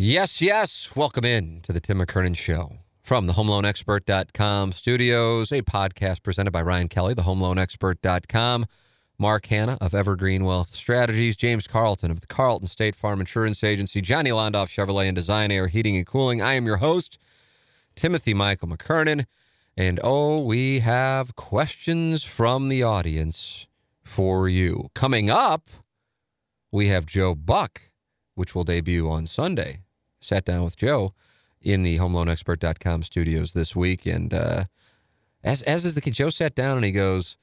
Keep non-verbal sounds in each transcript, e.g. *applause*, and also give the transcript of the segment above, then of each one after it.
Yes, yes. Welcome in to the Tim McKernan Show from the HomeLoanExpert.com studios, a podcast presented by Ryan Kelley, the HomeLoanExpert.com, Mark Hannah of Evergreen Wealth Strategies, James Carlton of the Carlton State Farm Insurance Agency, Johnny Londoff Chevrolet and Design Aire Heating and Cooling. I am your host, Timothy Michael McKernan. And oh, we have questions from the audience for you. Coming up, we have Joe Buck, which will debut on Sunday sat down with Joe in the homeloanexpert.com studios this week. And uh, as, as is the kid, Joe sat down and he goes,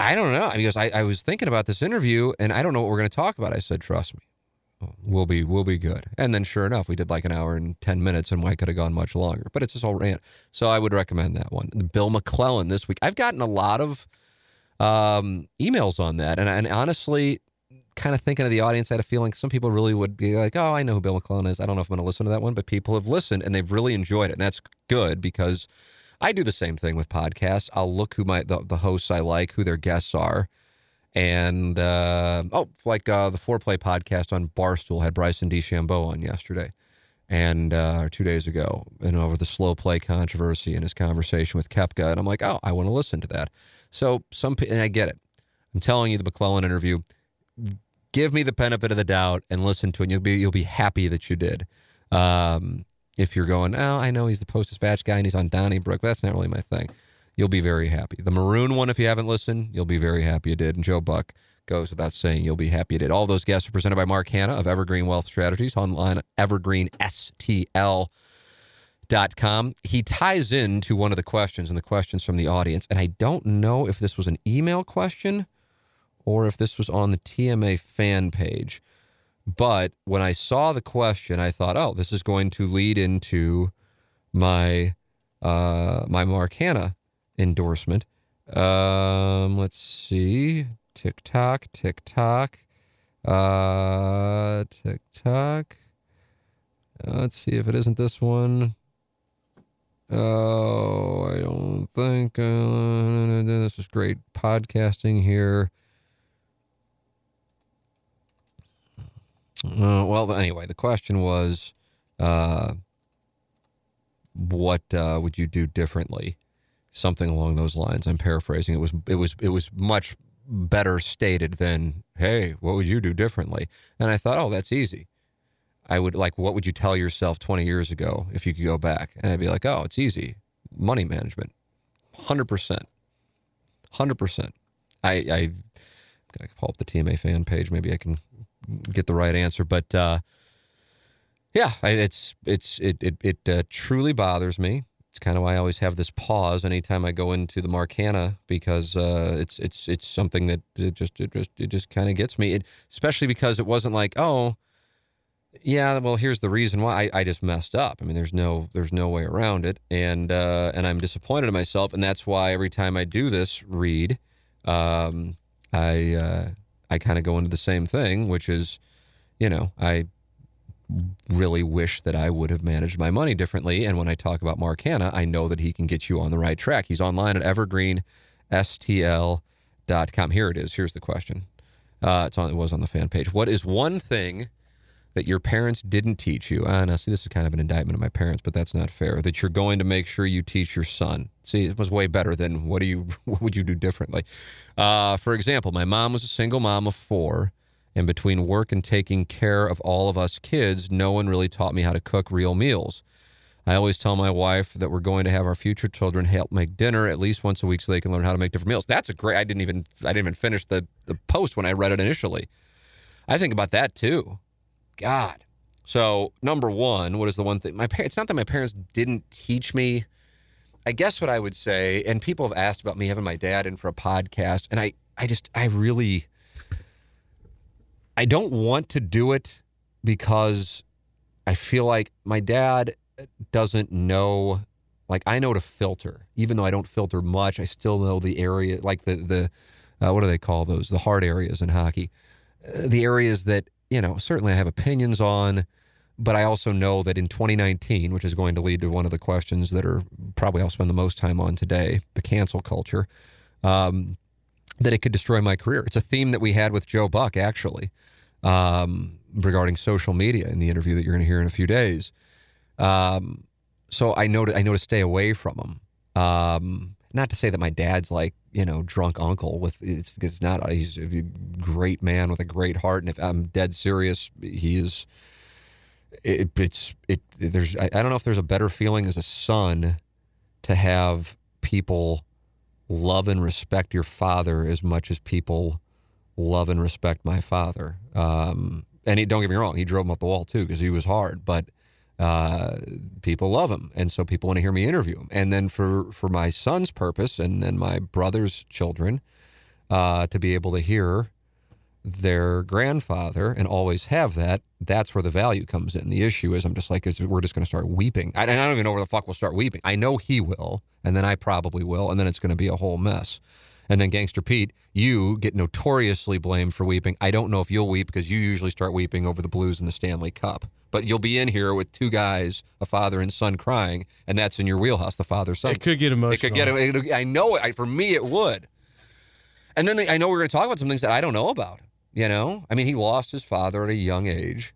I don't know. He goes, I, I was thinking about this interview and I don't know what we're going to talk about. I said, trust me, we'll be, we'll be good. And then sure enough, we did like an hour and 10 minutes and why could have gone much longer, but it's just all rant, So I would recommend that one. Bill McClellan this week. I've gotten a lot of um, emails on that. And, and honestly, kind of thinking of the audience, I had a feeling some people really would be like, oh, I know who Bill McClellan is. I don't know if I'm going to listen to that one, but people have listened and they've really enjoyed it. And that's good because I do the same thing with podcasts. I'll look who my the, the hosts I like, who their guests are. And uh, oh, like uh, the Fore Play podcast on Barstool had Bryson DeChambeau on yesterday and uh, two days ago, and over the slow play controversy and his conversation with Koepka. And I'm like, oh, I want to listen to that. So some, and I get it. I'm telling you, the McClellan interview give me the benefit of the doubt and listen to it. You'll be you'll be happy that you did. Um, if you're going, oh, I know he's the Post Dispatch guy and he's on Donnybrook, that's not really my thing. You'll be very happy. The maroon one, if you haven't listened, you'll be very happy you did. And Joe Buck goes without saying, you'll be happy you did. All those guests are presented by Mark Hannah of Evergreen Wealth Strategies online evergreenstl.com. He ties into one of the questions and the questions from the audience. And I don't know if this was an email question or if this was on the TMA fan page. But when I saw the question, I thought, oh, this is going to lead into my uh, my Mark Hannah endorsement. Um, let's see. TikTok, TikTok, uh, TikTok. Let's see if it isn't this one. Oh, I don't think uh, this is great podcasting here. Uh, well, anyway, the question was, uh, what uh, would you do differently? Something along those lines. I'm paraphrasing. It was it was it was much better stated than, "Hey, what would you do differently?" And I thought, oh, that's easy. I would like, what would you tell yourself 20 years ago if you could go back? And I'd be like, oh, it's easy. Money management, hundred percent, hundred percent. I I gotta pull up the TMA fan page. Maybe I can get the right answer. But uh, yeah, it's it's it it, it uh, truly bothers me. It's kind of why I always have this pause anytime I go into the Mark Hannah because uh, it's it's it's something that it just it just it just kind of gets me. It, especially because it wasn't like oh yeah well here's the reason why I, I just messed up. I mean there's no there's no way around it and uh, and I'm disappointed in myself and that's why every time I do this read um, I uh, I kind of go into the same thing, which is, you know, I really wish that I would have managed my money differently. And when I talk about Mark Hannah, I know that he can get you on the right track. He's online at evergreenstl.com. Here it is. Here's the question. Uh, it's on. It was on the fan page. What is one thing that your parents didn't teach you. Uh, now, see, this is kind of an indictment of my parents, but that's not fair. That you're going to make sure you teach your son. See, it was way better than what do you *laughs* what would you do differently? Uh, for example, my mom was a single mom of four, And between work and taking care of all of us kids, no one really taught me how to cook real meals. I always tell my wife that we're going to have our future children help make dinner at least once a week so they can learn how to make different meals. That's a great I didn't even I didn't even finish the, the post when I read it initially. I think about that too. God. So number one, what is the one thing my parents? It's not that my parents didn't teach me. I guess what I would say, and people have asked about me having my dad in for a podcast, and I I just I really I don't want to do it because I feel like my dad doesn't know like I know to filter even though I don't filter much I still know the area like the the uh, what do they call those the hard areas in hockey uh, the areas that you know certainly I have opinions on but I also know that in 2019 which is going to lead to one of the questions that are probably I'll spend the most time on today the cancel culture um, that it could destroy my career it's a theme that we had with Joe Buck actually um, regarding social media in the interview that you're going to hear in a few days um, so I know to, I know to stay away from them. Not to say that my dad's like you know drunk uncle with it's, it's not he's a great man with a great heart and if I'm dead serious he is it, it's it there's I, I don't know if there's a better feeling as a son to have people love and respect your father as much as people love and respect my father. Um, and he, don't get me wrong he drove him up the wall too because he was hard but uh, people love him, and so people want to hear me interview him. And then for for my son's purpose, and then my brother's children, uh, to be able to hear their grandfather and always have that. That's where the value comes in. The issue is, I'm just like, we're just going to start weeping. I, I don't even know where the fuck we'll start weeping. I know he will, and then I probably will, and then it's going to be a whole mess. And then Gangster Pete, you get notoriously blamed for weeping. I don't know if you'll weep because you usually start weeping over the Blues and the Stanley Cup but you'll be in here with two guys, a father and son, crying, and that's in your wheelhouse, the father son. It could get emotional. It could get. It, I know it. I, for me, it would. And then I know we're going to talk about some things that I don't know about. You know, I mean, he lost his father at a young age,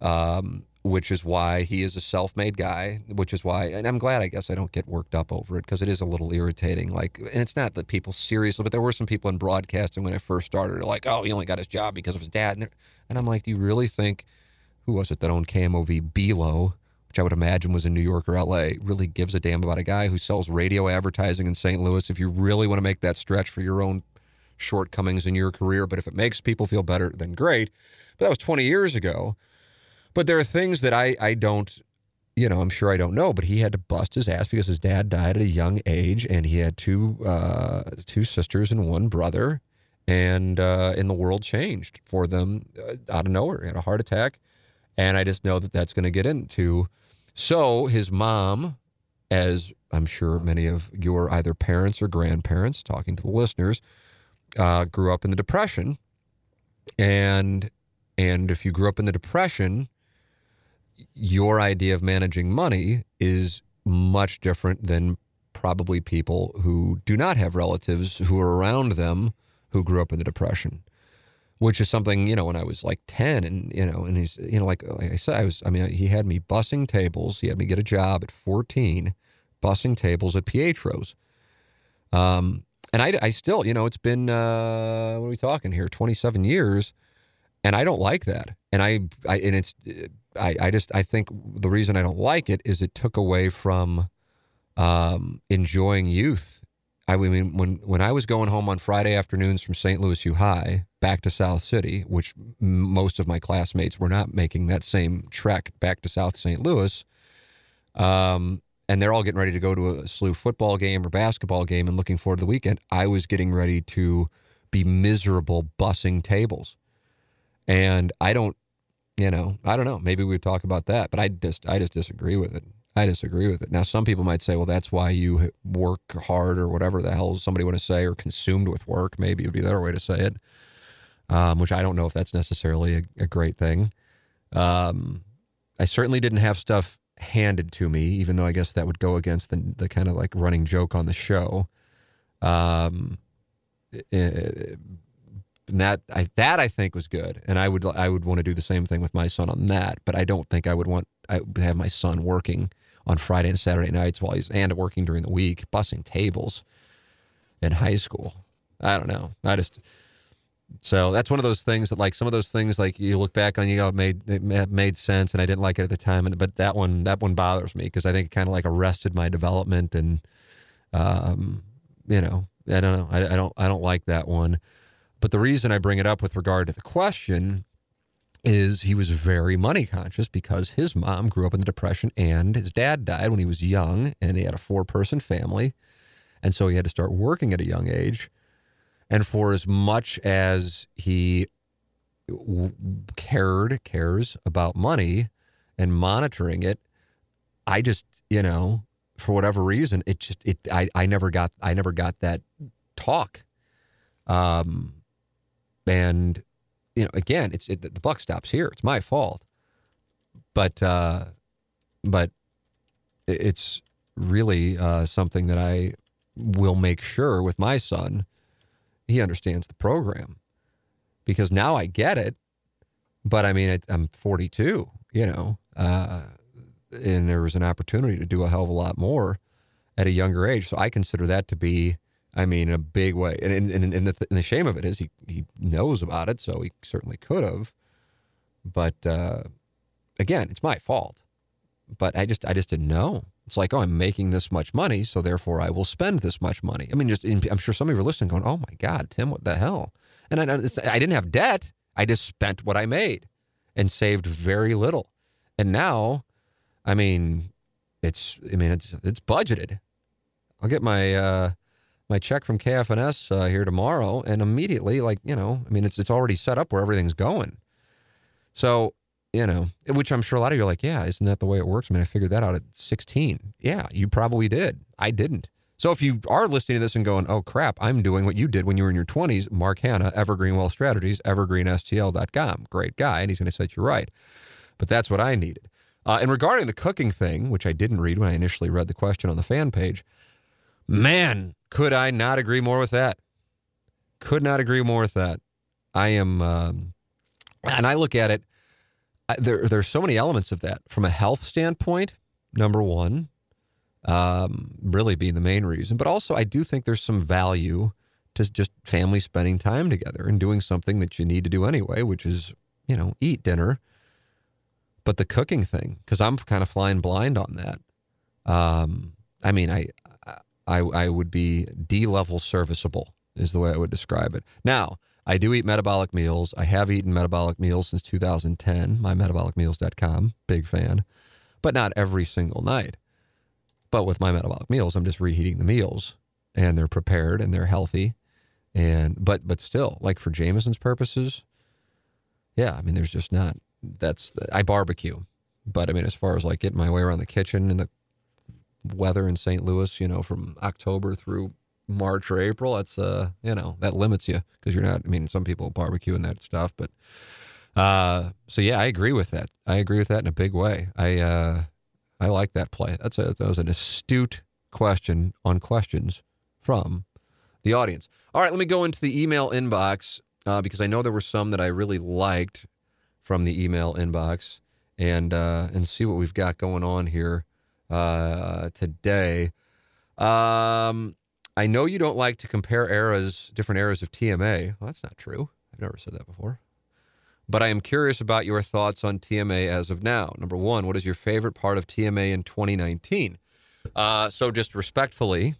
um, which is why he is a self-made guy. Which is why, and I'm glad. I guess I don't get worked up over it because it is a little irritating. Like, and it's not that people seriously, but there were some people in broadcasting when I first started, like, "Oh, he only got his job because of his dad," and, and I'm like, "Do you really think?" Who was it that owned KMOV? Belo, which I would imagine was in New York or LA, really gives a damn about a guy who sells radio advertising in St. Louis. If you really want to make that stretch for your own shortcomings in your career, but if it makes people feel better, then great. But that was 20 years ago. But there are things that I, I don't, you know, I'm sure I don't know, but he had to bust his ass because his dad died at a young age and he had two, uh, two sisters and one brother. And, uh, and the world changed for them uh, out of nowhere. He had a heart attack and I just know that that's going to get into. So his mom, as I'm sure many of your either parents or grandparents, talking to the listeners, uh, grew up in the Depression, and and if you grew up in the Depression, your idea of managing money is much different than probably people who do not have relatives who are around them who grew up in the Depression which is something you know when I was like ten, and you know, and he's you know like like I said, I was I mean he had me bussing tables. He had me get a job at fourteen, bussing tables at Pietro's. Um, and I, I still you know it's been uh, what are we talking here? Twenty seven years, and I don't like that. And I, I and it's I I just I think the reason I don't like it is it took away from um, enjoying youth I mean, when when I was going home on Friday afternoons from St. Louis U High back to South City, which most of my classmates were not making that same trek back to South St. Louis, um, and they're all getting ready to go to a SLU football game or basketball game and looking forward to the weekend. I was getting ready to be miserable bussing tables, and I don't, you know, I don't know. Maybe we would talk about that, but I just I just disagree with it. I disagree with it. Now, some people might say, well, that's why you work hard or whatever the hell somebody want to say, or consumed with work. Maybe would be the other way to say it, um, which I don't know if that's necessarily a, a great thing. Um, I certainly didn't have stuff handed to me, even though I guess that would go against the, the kind of like running joke on the show. Um, eh, that I that I think was good, and I would I would want to do the same thing with my son on that. But I don't think I would want I would have my son working on Friday and Saturday nights while he's and working during the week, bussing tables in high school. I don't know. I just So that's one of those things that, like, some of those things, like you look back on, you go, made it made sense, and I didn't like it at the time. And but that one, that one bothers me because I think it kind of like arrested my development, and um, you know, I don't know, I, I don't, I don't like that one. But the reason I bring it up with regard to the question is he was very money conscious because his mom grew up in the depression and his dad died when he was young and he had a four person family and so he had to start working at a young age and for as much as he cared, cares about money and monitoring it, I just, you know, for whatever reason, it just, it, I, I never got, I never got that talk. Um, and, you know, again, it's, it, the buck stops here. It's my fault. But, uh, but it's really uh, something that I will make sure with my son he understands the program because now I get it. But I mean, I'm 42, you know, uh, and there was an opportunity to do a hell of a lot more at a younger age. So I consider that to be, I mean, in a big way. And, and, and, the, and the shame of it is he, he knows about it, so he certainly could have. But uh, again, it's my fault. But I just I just didn't know. It's like, oh, I'm making this much money, so therefore I will spend this much money. I mean, just I'm sure some of you are listening, going, "Oh my God, Tim, what the hell?" And I, I didn't have debt; I just spent what I made and saved very little. And now, I mean, it's I mean it's it's budgeted. I'll get my uh, my check from KFNS uh, here tomorrow, and immediately, like you know, I mean, it's it's already set up where everything's going. So you know, which I'm sure a lot of you are like, yeah, isn't that the way it works? I mean, I figured that out at 16. Yeah, you probably did. I didn't. So if you are listening to this and going, oh crap, I'm doing what you did when you were in your 20s, Mark Hannah, Evergreen Wealth Strategies, evergreenstl.com. Great guy, and he's going to set you right. But that's what I needed. Uh, and regarding the cooking thing, which I didn't read when I initially read the question on the fan page, man, could I not agree more with that? Could not agree more with that. I am, um, and I look at it there there's so many elements of that from a health standpoint. Number one, um, really being the main reason, but also I do think there's some value to just family spending time together and doing something that you need to do anyway, which is you know eat dinner. But the cooking thing, because I'm kind of flying blind on that. Um, I mean, I, I I would be D level serviceable is the way I would describe it. Now, I do eat metabolic meals. I have eaten metabolic meals since 2010, mymetabolicmeals.com, big fan, but not every single night. But with my metabolic meals, I'm just reheating the meals and they're prepared and they're healthy. And but but still, like for Jameson's purposes, yeah, I mean there's just not that's I barbecue. But I mean as far as like getting my way around the kitchen and the weather in St. Louis, you know, from October through March or April, that's uh, you know, that limits you because you're not. I mean, some people barbecue and that stuff, but uh, so yeah, I agree with that. I agree with that in a big way. I uh, I like that play. That's a, that was an astute question on questions from the audience. All right, let me go into the email inbox uh, because I know there were some that I really liked from the email inbox, and uh, and see what we've got going on here uh, today. Um, I know you don't like to compare eras, different eras of TMA. Well, that's not true. I've never said that before. But I am curious about your thoughts on TMA as of now. Number one, what is your favorite part of TMA in 2019? Uh, so, just respectfully,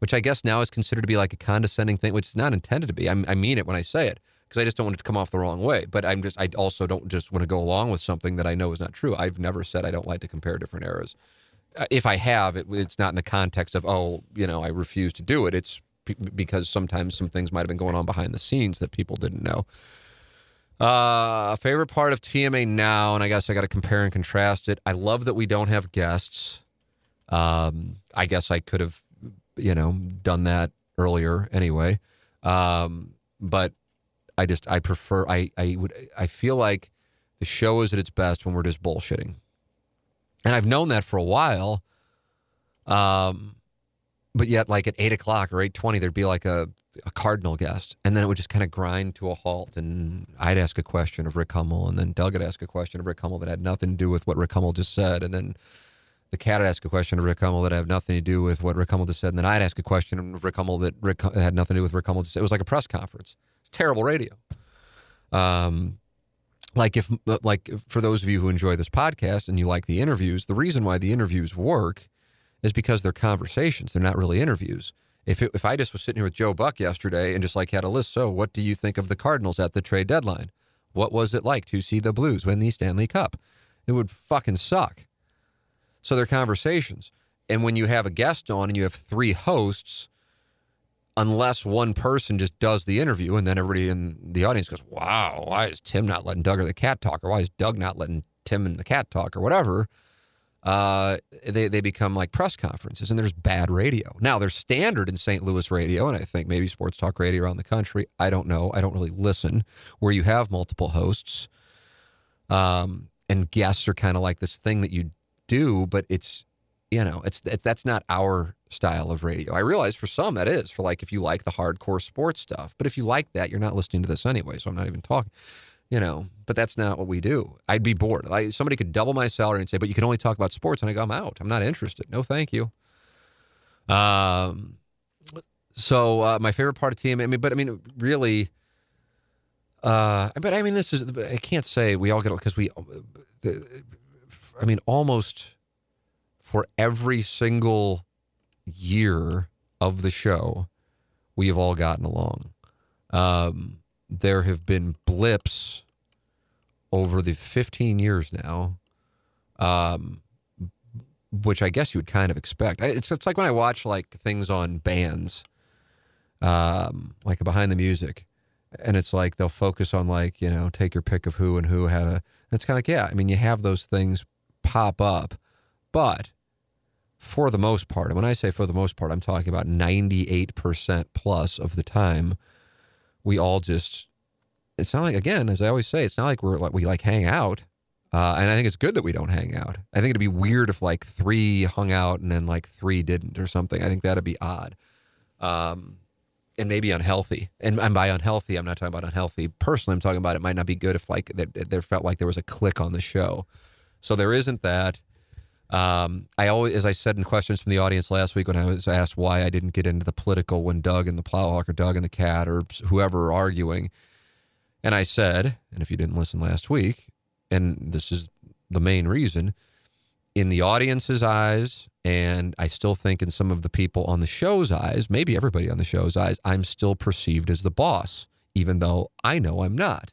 which I guess now is considered to be like a condescending thing, which is not intended to be. I, I mean it when I say it because I just don't want it to come off the wrong way. But I'm just, I also don't just want to go along with something that I know is not true. I've never said I don't like to compare different eras. Uh, if I have, it, it's not in the context of oh, you know, I refuse to do it. It's p- because sometimes some things might have been going on behind the scenes that people didn't know. Uh, favorite part of TMA now, and I guess I got to compare and contrast it. I love that we don't have guests. Um, I guess I could have, you know, done that earlier anyway. Um, but I just I prefer I I would I feel like the show is at its best when we're just bullshitting and I've known that for a while. Um, but yet, like at eight o'clock or eight twenty, there'd be like a, a cardinal guest, and then it would just kind of grind to a halt. And I'd ask a question of Rick Hummel, and then Doug would ask a question of Rick Hummel that had nothing to do with what Rick Hummel just said, and then the cat would ask a question of Rick Hummel that had nothing to do with what Rick Hummel just said, and then I'd ask a question of Rick Hummel that Rick had nothing to do with Rick Hummel just said. It was like a press conference. It's terrible radio. Um, like if uh, like for those of you who enjoy this podcast and you like the interviews, the reason why the interviews work is because they're conversations. They're not really interviews. If it, if I just was sitting here with Joe Buck yesterday and just like had a list, so what do you think of the Cardinals at the trade deadline? What was it like to see the Blues win the Stanley Cup? It would fucking suck. So they're conversations. And when you have a guest on and you have three hosts, unless one person just does the interview and then everybody in the audience goes, wow, why is Tim not letting Doug or the cat talk? Or why is Doug not letting Tim and the cat talk or whatever? Uh, they, they become like press conferences and there's bad radio. Now, there's standard in St. Louis radio, and I think maybe sports talk radio around the country. I don't know. I don't really listen, where you have multiple hosts. Um, and guests are kind of like this thing that you do, but it's, you know, it's, that's not our style of radio. I realize for some that is, for like if you like the hardcore sports stuff. But if you like that, you're not listening to this anyway, so I'm not even talking you know, but that's not what we do. I'd be bored. Like somebody could double my salary and say, but you can only talk about sports. And I go, I'm out. I'm not interested. No, thank you. Um, so uh, my favorite part of team, I mean, but I mean, really, uh, but I mean, this is, I can't say we all get, because we, I mean, almost for every single year of the show, we have all gotten along. Um, there have been blips over the 15 years now, um, which I guess you would kind of expect. It's it's like when I watch like things on bands, um, like behind the music, and it's like they'll focus on like you know take your pick of who and who had a. it's kind of like yeah, I mean you have those things pop up, but for the most part, and when I say for the most part, I'm talking about 98% plus of the time we all just it's not like again as i always say it's not like we're like we like hang out uh, and i think it's good that we don't hang out. I think it'd be weird if like three hung out and then like three didn't or something. I think that'd be odd um, and maybe unhealthy and, and by unhealthy i'm not talking about unhealthy. Personally i'm talking about it might not be good if like there, there felt like there was a click on the show. So there isn't that um, I always, as I said in questions from the audience last week when I was asked why I didn't get into the political when Doug and the Plowhawk or Doug and the Cat or whoever are arguing, and I said, and if you didn't listen last week, and this is the main reason, in the audience's eyes, and I still think in some of the people on the show's eyes, maybe everybody on the show's eyes, I'm still perceived as the boss, even though I know I'm not.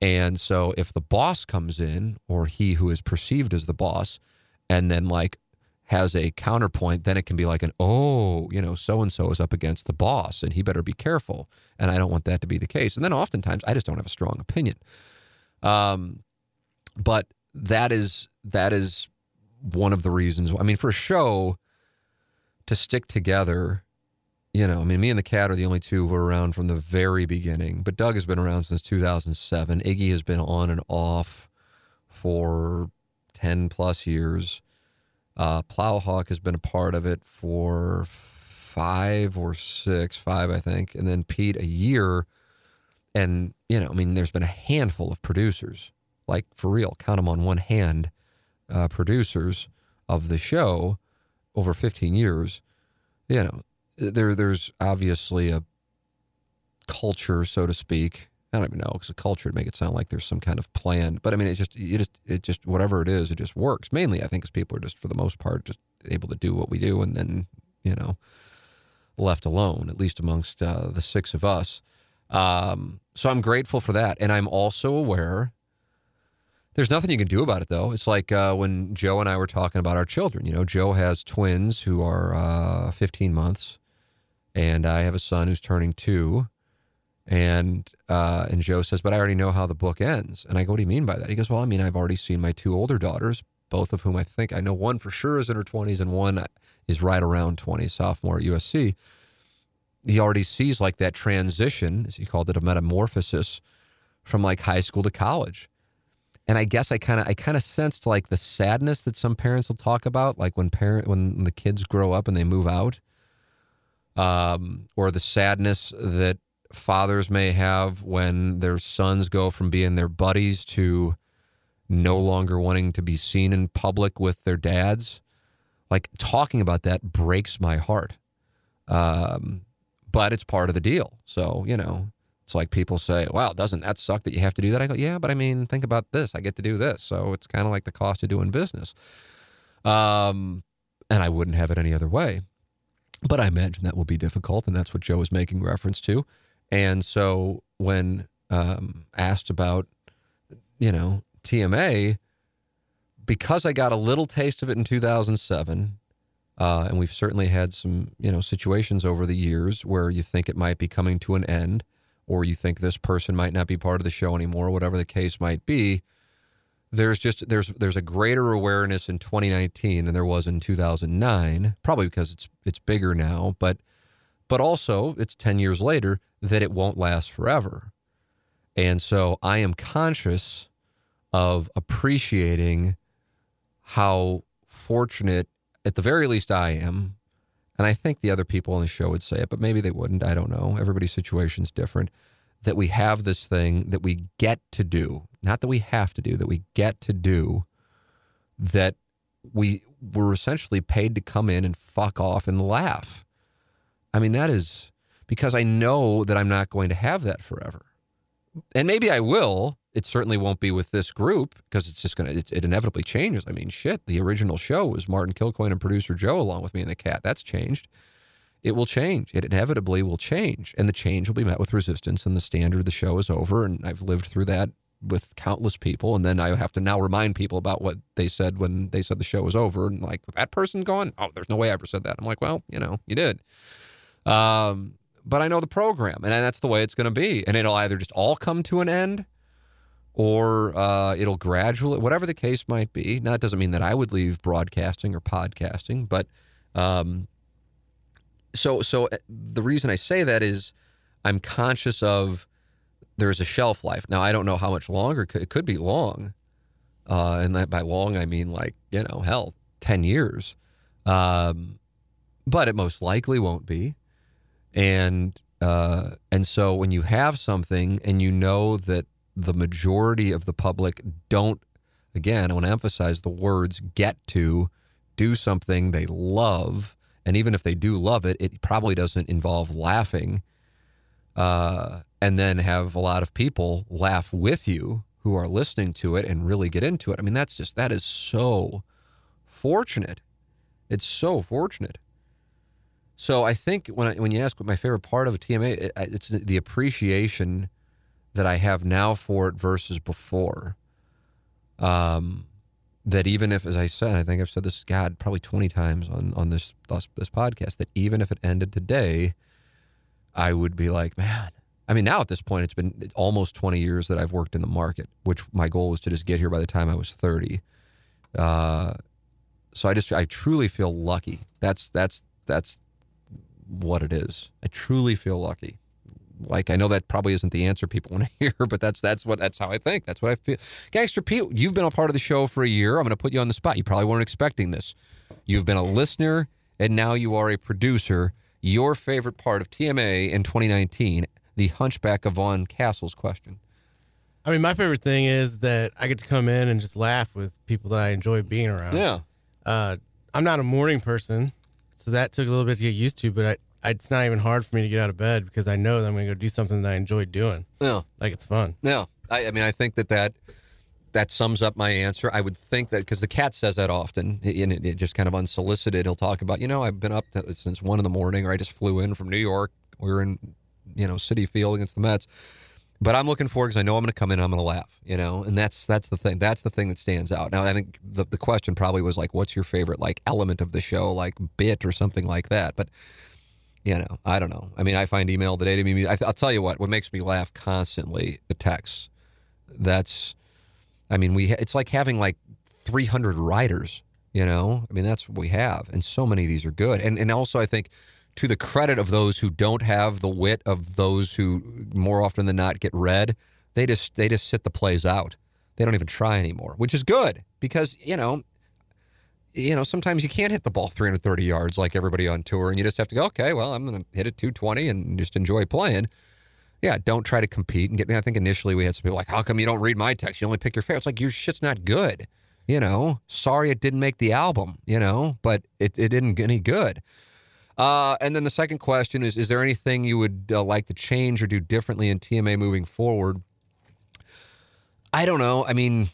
And so if the boss comes in, or he who is perceived as the boss, and then like has a counterpoint, then it can be like an, oh, you know, so and so is up against the boss and he better be careful. And I don't want that to be the case. And then oftentimes I just don't have a strong opinion. Um, but that is that is one of the reasons. I mean, for a show to stick together, you know, I mean, me and the cat are the only two who are around from the very beginning. But Doug has been around since 2007. Iggy has been on and off for 10 plus years. Uh, Plowhawk has been a part of it for five or six, five, I think. And then Pete, a year. And, you know, I mean, there's been a handful of producers, like for real, count them on one hand, uh, producers of the show over 15 years. You know, there there's obviously a culture, so to speak, I don't even know because the culture would make it sound like there's some kind of plan. But I mean, it's just you just it just whatever it is, it just works. Mainly, I think, because people are just for the most part just able to do what we do, and then you know left alone, at least amongst uh, the six of us. Um, so I'm grateful for that, and I'm also aware. There's nothing you can do about it, though. It's like uh, when Joe and I were talking about our children. You know, Joe has twins who are uh, 15 months, and I have a son who's turning two and uh, and Joe says, "But I already know how the book ends." And I go, "What do you mean by that?" He goes, "Well, I mean, I've already seen my two older daughters, both of whom I think I know one for sure is in her twenties, and one is right around twenty, sophomore at USC." He already sees like that transition, as he called it, a metamorphosis from like high school to college. And I guess I kind of I kind of sensed like the sadness that some parents will talk about, like when parent when the kids grow up and they move out, um, or the sadness that fathers may have when their sons go from being their buddies to no longer wanting to be seen in public with their dads. Like talking about that breaks my heart. Um, but it's part of the deal. So, you know, It's like people say, "Wow, doesn't that suck that you have to do that?" I go, "Yeah, but I mean, think about this. I get to do this, so it's kind of like the cost of doing business." Um, and I wouldn't have it any other way. But I imagine that will be difficult, and that's what Joe is making reference to. And so when um, asked about, you know, TMA, because I got a little taste of it in 2007, uh, and we've certainly had some, you know, situations over the years where you think it might be coming to an end, or you think this person might not be part of the show anymore, whatever the case might be. There's just there's there's a greater awareness in 2019 than there was in 2009, probably because it's it's bigger now, but but also it's 10 years later that it won't last forever. And so I am conscious of appreciating how fortunate, at the very least, I am. And I think the other people on the show would say it, but maybe they wouldn't. I don't know. Everybody's situation's different. That we have this thing that we get to do, not that we have to do, that we get to do, that we were essentially paid to come in and fuck off and laugh. I mean, that is because I know that I'm not going to have that forever. And maybe I will, it certainly won't be with this group because it's just going to, it inevitably changes. I mean, shit, the original show was Martin Kilcoyne and producer Joe along with me and the cat. That's changed. It will change. It inevitably will change. And the change will be met with resistance, and the standard of the show is over. And I've lived through that with countless people. And then I have to now remind people about what they said when they said the show was over. And like, that person gone? Oh, there's no way I ever said that. I'm like, well, you know, you did. Um, but I know the program, and that's the way it's going to be. And it'll either just all come to an end or uh, it'll gradually, whatever the case might be. Now, that doesn't mean that I would leave broadcasting or podcasting, but um, so so uh, the reason I say that is I'm conscious of there's a shelf life. Now, I don't know how much longer it could be long, uh, and that by long I mean like you know hell, ten years, um, but it most likely won't be, and. Uh, and so when you have something and you know that the majority of the public don't, again, I want to emphasize the words get to do something they love. And even if they do love it, it probably doesn't involve laughing. Uh, and then have a lot of people laugh with you who are listening to it and really get into it. I mean, that's just, that is so fortunate. It's so fortunate. So I think when I, when you ask what my favorite part of a TMA, it's the appreciation that I have now for it versus before. Um, that even if, as I said, I think I've said this, God, probably 20 times on, on this, this, this podcast, that even if it ended today, I would be like, man, I mean, now at this point, it's been almost 20 years that I've worked in the market, which my goal was to just get here by the time I was 30. Uh, so I just, I truly feel lucky. That's, that's, that's what it is. I truly feel lucky like I know that probably isn't the answer people *laughs* want to hear, but that's that's what that's how I think. That's what I feel. Gangster Pete, you've been a part of the show for a year. I'm going to put you on the spot. You probably weren't expecting this. You've been a listener, and now you are a producer. Your favorite part of TMA in 2019, the Hunchback of Von Castle's question. I mean, my favorite thing is that I get to come in and just laugh with people that I enjoy being around. Yeah. Uh, I'm not a morning person, so that took a little bit to get used to, but I, it's not even hard for me to get out of bed because I know that I'm going to go do something that I enjoy doing. Yeah. Like it's fun. Yeah. I, I mean, I think that that that sums up my answer. I would think that because the cat says that often, and it, it, just kind of unsolicited. He'll talk about, you know, I've been up to, since one in the morning, or I just flew in from New York. We were in, you know, Citi Field against the Mets. But I'm looking forward because I know I'm going to come in and I'm going to laugh, you know, and that's that's the thing. That's the thing that stands out. Now, I think the the question probably was like, what's your favorite like element of the show, like bit or something like that. But you know, I don't know. I mean, I find email the day to me. I, will tell you what. What makes me laugh constantly the texts. That's, I mean, we. It's like having like 300 writers. You know, I mean, that's what we have, and so many of these are good. And and also, I think to the credit of those who don't have the wit of those who more often than not get read, they just they just sit the plays out. They don't even try anymore, which is good because you know you know, sometimes you can't hit the ball 330 yards like everybody on tour, and you just have to go, okay, well, I'm going to hit it 220 and just enjoy playing. Yeah, don't try to compete and get me. I think initially we had some people like, how come you don't read my text? You only pick your favorite. It's like, your shit's not good. You know, sorry it didn't make the album, you know, but it, it didn't get any good. Uh, and then the second question is: Is there anything you would uh, like to change or do differently in TMA moving forward? I don't know. I mean,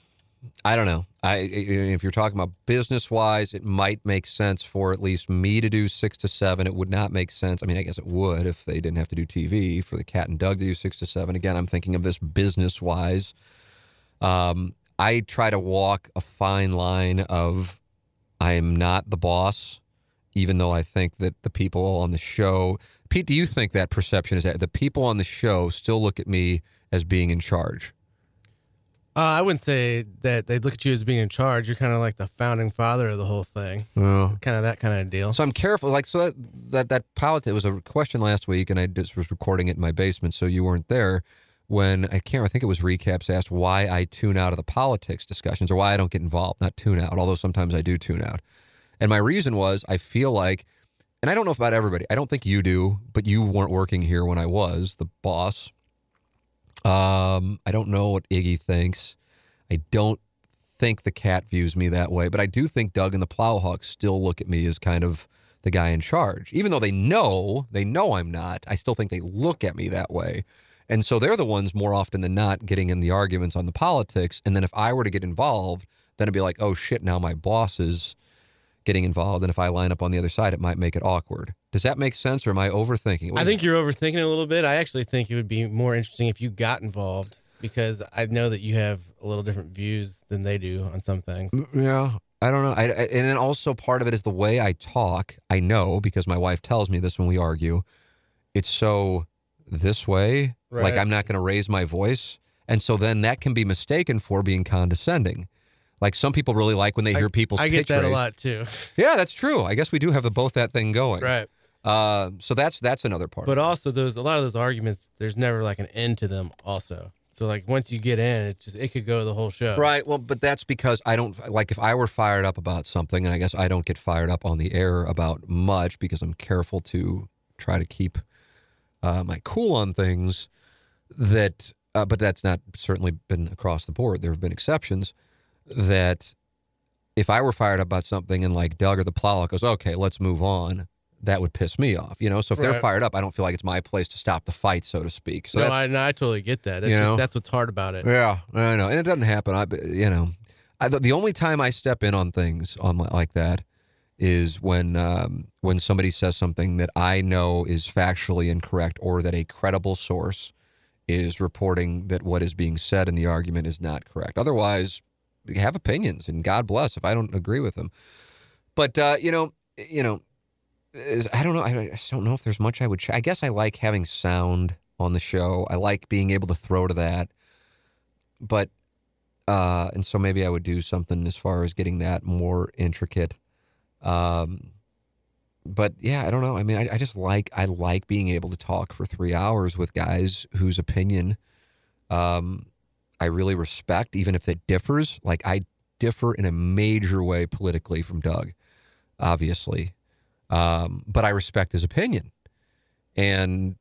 I don't know. I if you're talking about business wise, it might make sense for at least me to do six to seven. It would not make sense. I mean, I guess it would if they didn't have to do TV for the Cat and Doug to do six to seven. Again, I'm thinking of this business wise. Um, I try to walk a fine line of I am not the boss, even though I think that the people on the show. Pete, do you think that perception is that the people on the show still look at me as being in charge? Uh, I wouldn't say that they look at you as being in charge. You're kind of like the founding father of the whole thing. Kind of that kind of deal. So I'm careful. Like so that that that politics was a question last week, and I just was recording it in my basement, so you weren't there. When I can't, I think it was recaps asked why I tune out of the politics discussions or why I don't get involved. Not tune out, although sometimes I do tune out. And my reason was I feel like, and I don't know about everybody. I don't think you do, but you weren't working here when I was the boss. Um, I don't know what Iggy thinks. I don't think the cat views me that way, but I do think Doug and the Plowhawks still look at me as kind of the guy in charge. Even though they know, they know I'm not, I still think they look at me that way. And so they're the ones more often than not getting in the arguments on the politics. And then if I were to get involved, then it'd be like, oh shit, now my boss is getting involved. And if I line up on the other side, it might make it awkward. Does that make sense or am I overthinking it? I think you're overthinking it a little bit. I actually think it would be more interesting if you got involved because I know that you have a little different views than they do on some things. Mm, yeah, I don't know. I, I- and then also part of it is the way I talk. I know because my wife tells me this when we argue. It's so this way, like I'm not going to raise my voice, and so then that can be mistaken for being condescending. Like some people really like when they hear people's I get that a lot too. Yeah, that's true. I guess we do have the, both that thing going. right. Uh, so that's that's another part. But also those a lot of those arguments, there's never like an end to them also. So like once you get in, it just it could go the whole show. Right. Well, but that's because I don't like if I were fired up about something, and I guess I don't get fired up on the air about much because I'm careful to try to keep uh, my cool on things. That, uh, but that's not certainly been across the board. There have been exceptions. That if I were fired up about something and like Doug or the plow goes, okay, let's move on. That would piss me off, you know. So if they're fired up, I don't feel like it's my place to stop the fight, so to speak. So no, I, no, I totally get that. That's You just know? that's what's hard about it. yeah, I know, and it doesn't happen. I, you know, I, the only time I step in on things on like that is when um, when somebody says something that I know is factually incorrect, or that a credible source is reporting that what is being said in the argument is not correct. Otherwise, have opinions, and God bless if I don't agree with them. But uh, you know, you know, I don't know. I just don't know if there's much I would. Ch- I guess I like having sound on the show. I like being able to throw to that. But uh, and so maybe I would do something as far as getting that more intricate. Um, but yeah, I don't know. I mean, I, I just like I like being able to talk for three hours with guys whose opinion um, I really respect, even if it differs. Like I differ in a major way politically from Doug, obviously, um, but I respect his opinion, and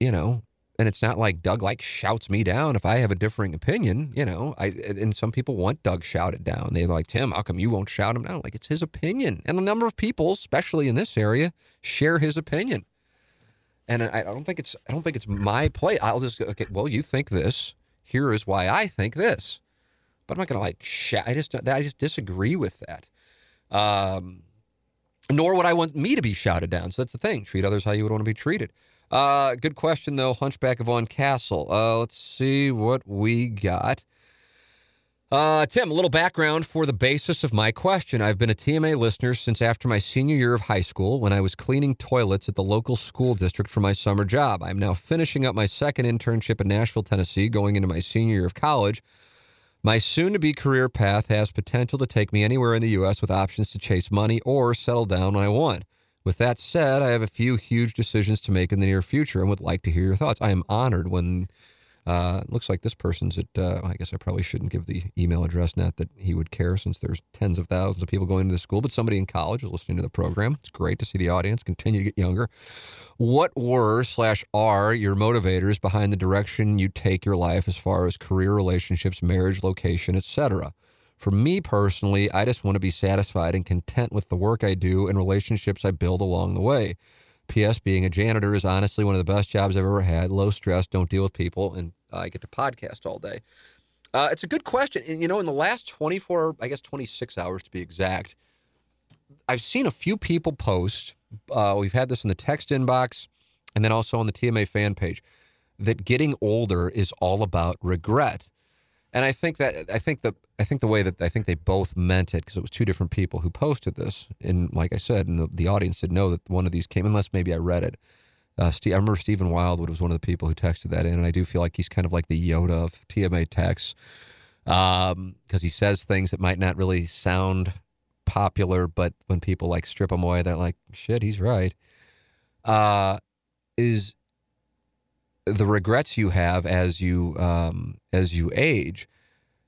you know, and it's not like Doug like shouts me down if I have a differing opinion. You know, I and some people want Doug shouted down. They're like, Tim, how come you won't shout him down? Like it's his opinion, and a number of people, especially in this area, share his opinion. And I I don't think it's I don't think it's my play. I'll just okay. Well, you think this. Here is why I think this. But I'm not gonna like shout. I just I just disagree with that. Um, nor would I want me to be shouted down. So that's the thing. Treat others how you would want to be treated. Uh, good question though. Hunchback of On Castle. Uh, let's see what we got. Uh, Tim, a little background for the basis of my question. I've been a TMA listener since after my senior year of high school when I was cleaning toilets at the local school district for my summer job. I'm now finishing up my second internship in Nashville, Tennessee, going into my senior year of college. My soon to be career path has potential to take me anywhere in the U.S. with options to chase money or settle down when I want. With that said, I have a few huge decisions to make in the near future and would like to hear your thoughts. I am honored when uh, looks like this person's at, uh, I guess I probably shouldn't give the email address, not that he would care since there's tens of thousands of people going to the school, but somebody in college is listening to the program. It's great to see the audience continue to get younger. What were slash are your motivators behind the direction you take your life as far as career, relationships, marriage, location, etc.? For me personally, I just want to be satisfied and content with the work I do and relationships I build along the way. P.S. Being a janitor is honestly one of the best jobs I've ever had. Low stress, don't deal with people, and I get to podcast all day. Uh, it's a good question. And, you know, in the last 24, I guess 26 hours to be exact, I've seen a few people post. Uh, we've had this in the text inbox and then also on the TMA fan page that getting older is all about regret. And I think that I think the I think the way that I think they both meant it because it was two different people who posted this, and like I said, and the, the audience did know that one of these came, unless maybe I read it. Uh, Steve, I remember Stephen Wildwood was one of the people who texted that in, and I do feel like he's kind of like the Yoda of TMA texts because um, he says things that might not really sound popular, but when people like strip him away, they're like, "Shit, he's right." Uh, is the regrets you have as you um, as you age.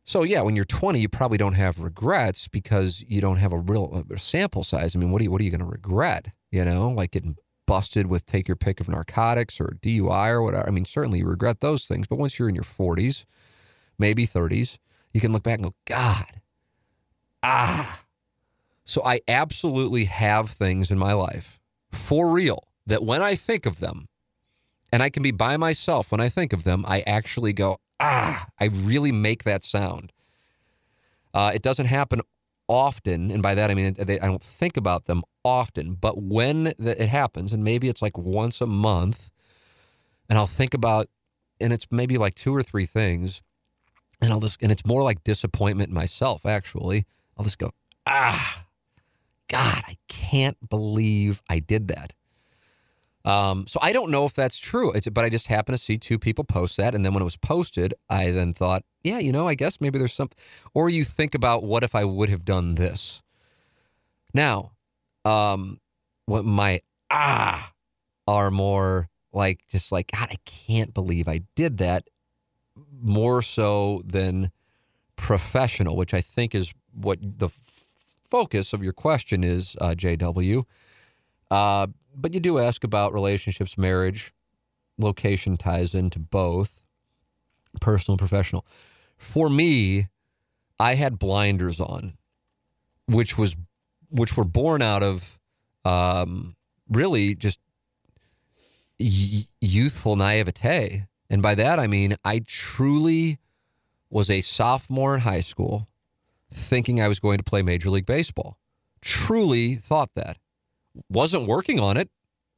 So yeah, when you're 20, you probably don't have regrets because you don't have a real sample size. I mean, what are you what are you going to regret? You know, like getting busted with take your pick of narcotics or DUI or whatever. I mean, certainly you regret those things, but once you're in your 40s, maybe 30s, you can look back and go, God, ah. So I absolutely have things in my life for real that when I think of them, and I can be by myself when I think of them, I actually go, ah, I really make that sound. Uh, it doesn't happen often, and by that I mean I don't think about them often. But when it happens, and maybe it's like once a month, and I'll think about, and it's maybe like two or three things, and I'll just, and it's more like disappointment in myself. Actually, I'll just go, ah, God, I can't believe I did that. Um, so I don't know if that's true, it's, but I just happened to see two people post that, and then when it was posted, I then thought, yeah, you know, I guess maybe there's something. Or you think about what if I would have done this. Now, um, what my ah are more like just like God, I can't believe I did that. More so than professional, which I think is what the f- focus of your question is, uh, JW. Uh, but you do ask about relationships, marriage, location ties into both personal and professional. For me, I had blinders on, which was which were born out of um, really just y- youthful naivete, and by that I mean I truly was a sophomore in high school, thinking I was going to play Major League Baseball. Truly thought that wasn't working on it,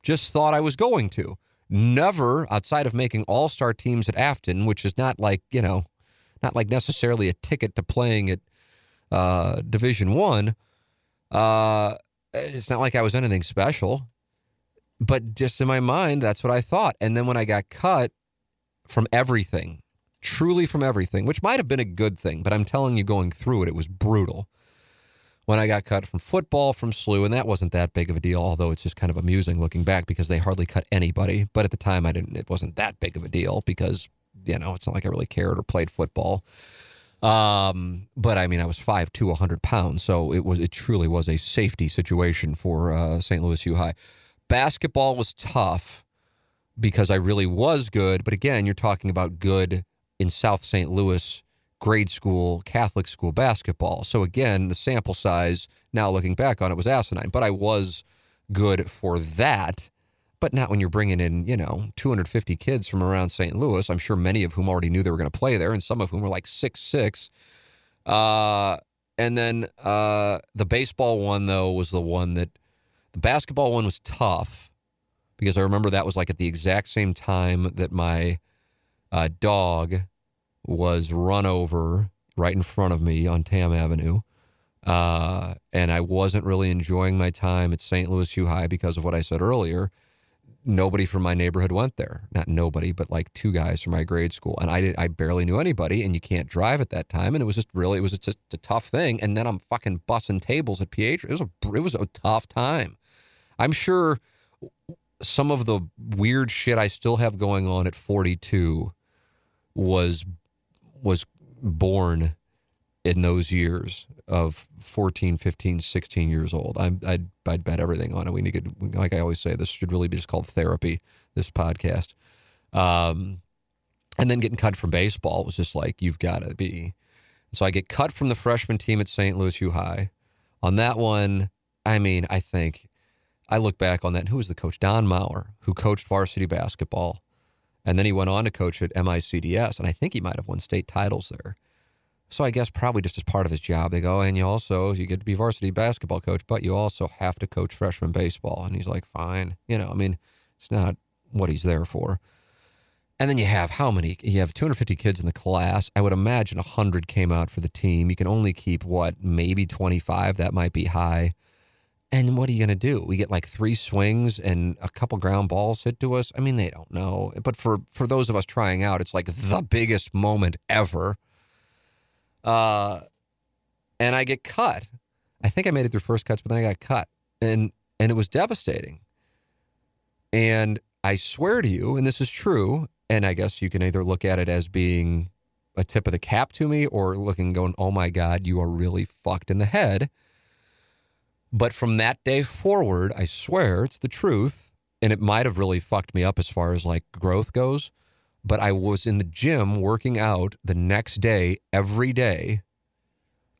just thought I was going to. Never outside of making all star teams at Affton, which is not like, you know, not like necessarily a ticket to playing at uh, Division One. Uh, it's not like I was anything special, but just in my mind, that's what I thought. And then when I got cut from everything, truly from everything, which might have been a good thing, but I'm telling you, going through it, it was brutal when I got cut from football from SLU, and that wasn't that big of a deal, although it's just kind of amusing looking back because they hardly cut anybody. But at the time, I didn't. It wasn't that big of a deal because you know it's not like I really cared or played football. Um, but I mean, I was five to 100 pounds, so it was it truly was a safety situation for uh, St. Louis U High. Basketball was tough because I really was good, but again, you're talking about good in South St. Louis grade school Catholic school basketball. So again, the sample size now looking back on it was asinine, but I was good for that. But not when you're bringing in, you know, 250 kids from around St. Louis. I'm sure many of whom already knew they were going to play there, and some of whom were like six six. Uh, and then uh, the baseball one though was the one that the basketball one was tough because I remember that was like at the exact same time that my uh, dog was run over right in front of me on Tamm Avenue. Uh, and I wasn't really enjoying my time at St. Louis U High because of what I said earlier. Nobody from my neighborhood went there. Not nobody, but like two guys from my grade school, and I did. I barely knew anybody, and you can't drive at that time, and it was just really, it was just a tough thing. And then I'm fucking bussing tables at PH. It was a, it was a tough time. I'm sure some of the weird shit I still have going on at 42 was was born in those years of 14, 15, 16 years old. I'm, I'd, I'd bet everything on it. We need to, like I always say, this should really be just called therapy, this podcast. Um, and then getting cut from baseball was just like, you've got to be, So I get cut from the freshman team at St. Louis U High. On that one, I mean, I think I look back on that. Who was the coach? Don Mauer, who coached varsity basketball. And then he went on to coach at MICDS. And I think he might have won state titles there. So I guess probably just as part of his job, they go, and you also, you get to be varsity basketball coach, but you also have to coach freshman baseball. And he's like, fine. You know, I mean, it's not what he's there for. And then you have how many? You have 250 kids in the class. I would imagine 100 came out for the team. You can only keep what, maybe 25. That might be high. And what are you going to do? We get like three swings and a couple ground balls hit to us. I mean, they don't know. But for for those of us trying out, it's like the biggest moment ever. Uh, and I get cut. I think I made it through first cuts, but then I got cut, and and it was devastating. And I swear to you, and this is true, and I guess you can either look at it as being a tip of the cap to me or looking going, oh my God, you are really fucked in the head. But from that day forward, I swear it's the truth. And it might have really fucked me up as far as like growth goes. But I was in the gym working out the next day, every day,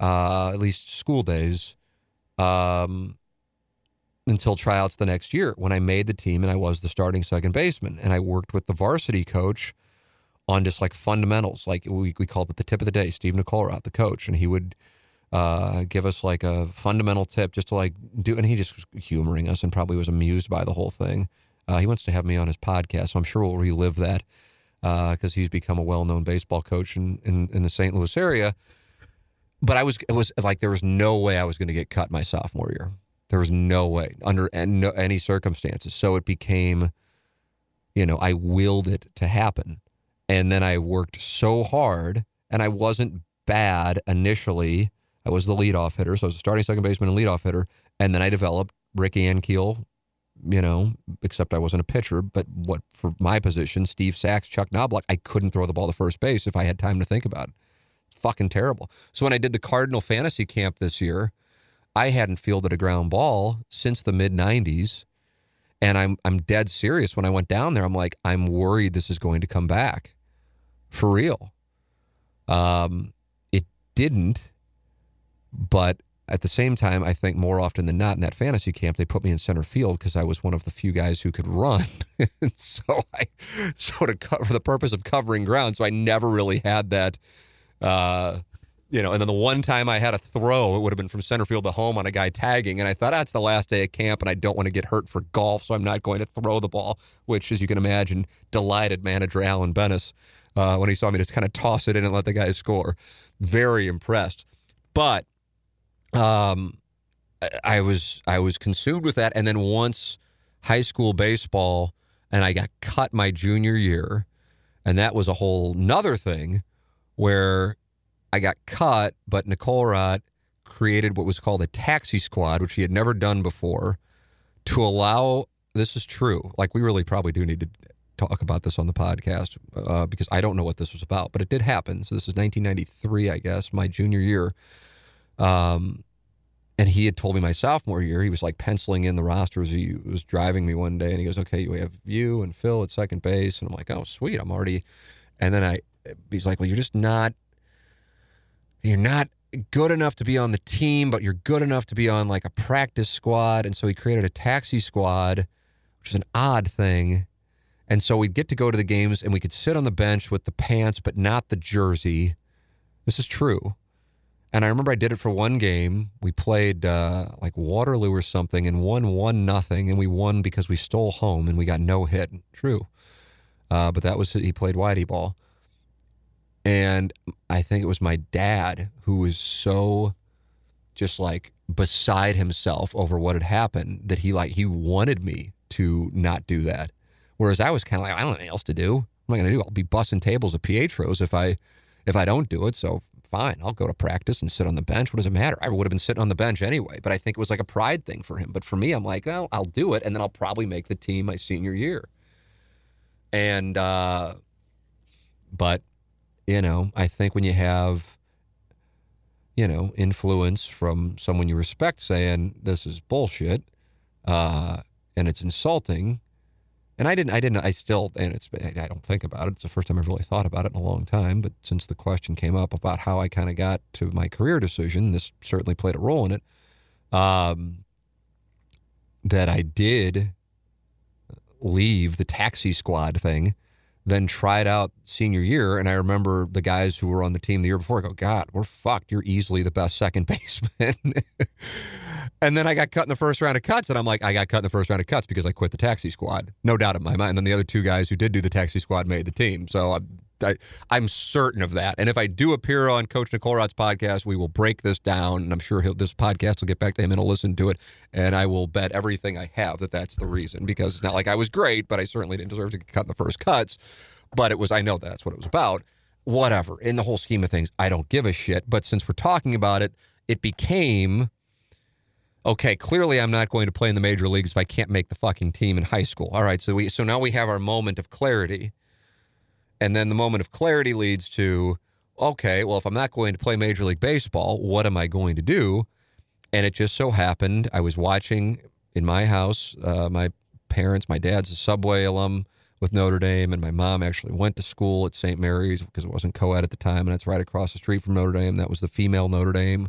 uh, at least school days, um, until tryouts the next year when I made the team and I was the starting second baseman. And I worked with the varsity coach on just like fundamentals. Like we, we called it the tip of the day, Steve Nicollerat, the coach. And he would uh, give us like a fundamental tip just to like do, and he just was humoring us and probably was amused by the whole thing. Uh, he wants to have me on his podcast, so I'm sure we'll relive that because uh, he's become a well-known baseball coach in, in, in the St. Louis area. But I was it was like there was no way I was going to get cut my sophomore year. There was no way under any circumstances. So it became, you know, I willed it to happen, and then I worked so hard, and I wasn't bad initially I was the leadoff hitter, so I was a starting second baseman and leadoff hitter. And then I developed Ricky Ankiel, you know, except I wasn't a pitcher. But what for my position, Steve Sax, Chuck Knobloch, I couldn't throw the ball to first base if I had time to think about it. Fucking terrible. So when I did the Cardinal Fantasy Camp this year, I hadn't fielded a ground ball since the mid '90s, and I'm I'm dead serious. When I went down there, I'm like, I'm worried this is going to come back, for real. Um, it didn't but at the same time, I think more often than not in that fantasy camp, they put me in center field because I was one of the few guys who could run. *laughs* so I, *laughs* so to cover for the purpose of covering ground, so I never really had that, uh, you know. And then the one time I had a throw, it would have been from center field to home on a guy tagging, and I thought that's ah, the last day of camp, and I don't want to get hurt for golf, so I'm not going to throw the ball. Which, as you can imagine, delighted manager Alan Benes uh, when he saw me just kind of toss it in and let the guy score. Very impressed, but um, I was I was consumed with that, and then once high school baseball, and I got cut my junior year, and that was a whole nother thing, where I got cut, but Nicollerat created what was called a taxi squad, which he had never done before, to allow. This is true. Like we really probably do need to talk about this on the podcast uh, because I don't know what this was about, but it did happen. So this is 1993, I guess, my junior year. Um, and he had told me my sophomore year, he was like penciling in the rosters. He was driving me one day and he goes, Okay, we have you and Phil at second base. And I'm like, Oh, sweet. I'm already. And then I, he's like, Well, you're just not, you're not good enough to be on the team, but you're good enough to be on like a practice squad. And so he created a taxi squad, which is an odd thing. And so we'd get to go to the games and we could sit on the bench with the pants, but not the jersey. This is true. And I remember I did it for one game. We played uh, like Waterloo or something and won one nothing, and we won because we stole home and we got no hit. True, uh, but that was he played whitey ball, and I think it was my dad who was so just like beside himself over what had happened that he like he wanted me to not do that, whereas I was kind of like I don't know anything else to do. What am I going to do? I'll be bussing tables at Pietro's if I if I don't do it. So fine. I'll go to practice and sit on the bench. What does it matter? I would have been sitting on the bench anyway, but I think it was like a pride thing for him. But for me, I'm like, well, I'll do it, and then I'll probably make the team my senior year. And, uh, but, you know, I think when you have, you know, influence from someone you respect saying this is bullshit uh, and it's insulting, And I didn't, I didn't, I still, and it's, I don't think about it. It's the first time I've really thought about it in a long time. But since the question came up about how I kind of got to my career decision, this certainly played a role in it. Um, that I did leave the taxi squad thing, then tried out senior year. And I remember the guys who were on the team the year before go, God, we're fucked. You're easily the best second *laughs* baseman. And then I got cut in the first round of cuts. And I'm like, I got cut in the first round of cuts because I quit the taxi squad. No doubt in my mind. And then the other two guys who did do the taxi squad made the team. So I'm I, am certain of that. And if I do appear on Coach Nicollerat's podcast, we will break this down. And I'm sure this podcast will get back to him and he'll listen to it. And I will bet everything I have that that's the reason because it's not like I was great, but I certainly didn't deserve to get cut in the first cuts. But it was, I know that's what it was about. Whatever. In the whole scheme of things, I don't give a shit. But since we're talking about it, it became okay, clearly I'm not going to play in the major leagues if I can't make the fucking team in high school. All right, so we so now we have our moment of clarity. And then the moment of clarity leads to, okay, well, if I'm not going to play Major League Baseball, what am I going to do? And it just so happened I was watching in my house, uh, my parents, my dad's a Subway alum with Notre Dame, and my mom actually went to school at St. Mary's because it wasn't co ed at the time, and it's right across the street from Notre Dame. That was the female Notre Dame.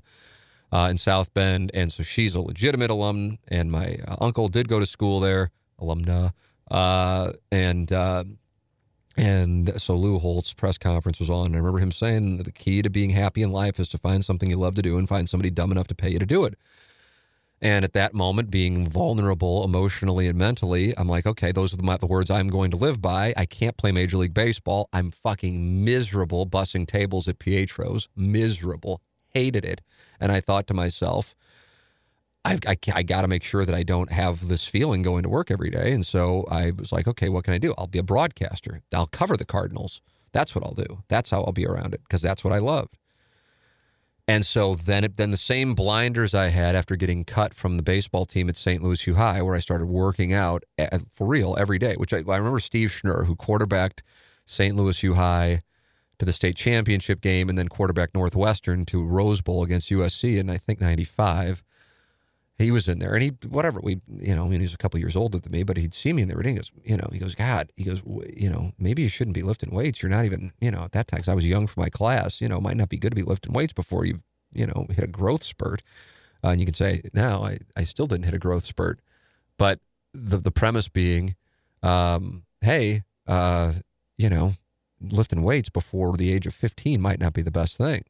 Uh, in South Bend, and so she's a legitimate alum. And my uh, uncle did go to school there, alumna, uh, and uh, and so Lou Holtz press conference was on. And I remember him saying the key to being happy in life is to find something you love to do and find somebody dumb enough to pay you to do it. And at that moment, being vulnerable emotionally and mentally, I'm like, okay, those are the, the words I'm going to live by. I can't play Major League Baseball. I'm fucking miserable bussing tables at Pietro's. Miserable. Hated it. And I thought to myself, I've, I, I got to make sure that I don't have this feeling going to work every day. And so I was like, okay, what can I do? I'll be a broadcaster. I'll cover the Cardinals. That's what I'll do. That's how I'll be around it because that's what I loved. And so then, it, then the same blinders I had after getting cut from the baseball team at St. Louis U High, where I started working out at, for real every day. Which I, I remember Steve Schnur, who quarterbacked St. Louis U High to the state championship game, and then quarterback Northwestern to Rose Bowl against USC in I think '95 he was in there and he whatever we you know I mean he's a couple years older than me but he'd see me in the ring he goes you know he goes God he goes you know maybe you shouldn't be lifting weights. You're not even you know at that time I was young for my class you know might not be good to be lifting weights before you've you know hit a growth spurt. Uh, and you can say now I, I still didn't hit a growth spurt. But the the premise being um, hey uh, you know lifting weights before the age of 15 might not be the best thing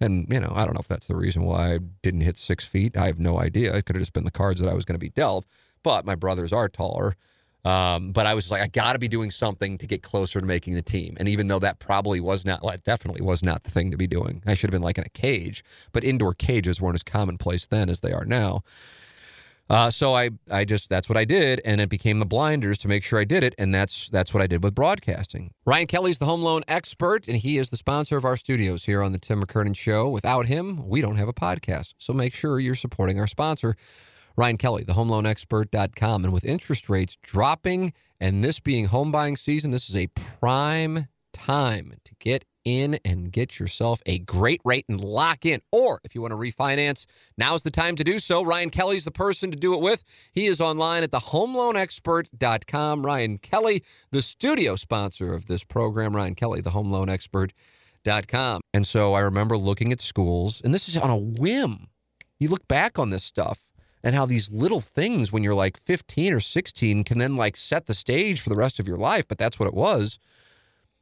and, you know, I don't know if that's the reason why I didn't hit six feet. I have no idea. It could have just been the cards that I was going to be dealt. But my brothers are taller. Um, but I was like, I got to be doing something to get closer to making the team. And even though that probably was not, well, definitely was not the thing to be doing, I should have been like in a cage. But indoor cages weren't as commonplace then as they are now. Uh, so I, I just that's what I did, and it became the blinders to make sure I did it, and that's that's what I did with broadcasting. Ryan Kelley's the home loan expert, and he is the sponsor of our studios here on the Tim McKernan Show. Without him, we don't have a podcast. So make sure you're supporting our sponsor, Ryan Kelley, the homeloanexpert.com. And with interest rates dropping and this being home buying season, this is a prime time to get in and get yourself a great rate and lock in. Or if you want to refinance, now's the time to do so. Ryan Kelley's the person to do it with. He is online at thehomeloanexpert.com. Ryan Kelley, the studio sponsor of this program. Ryan Kelley, the homeloanexpert.com. And so I remember looking at schools, and this is on a whim. You look back on this stuff and how these little things when you're like 15 or 16 can then like set the stage for the rest of your life, but that's what it was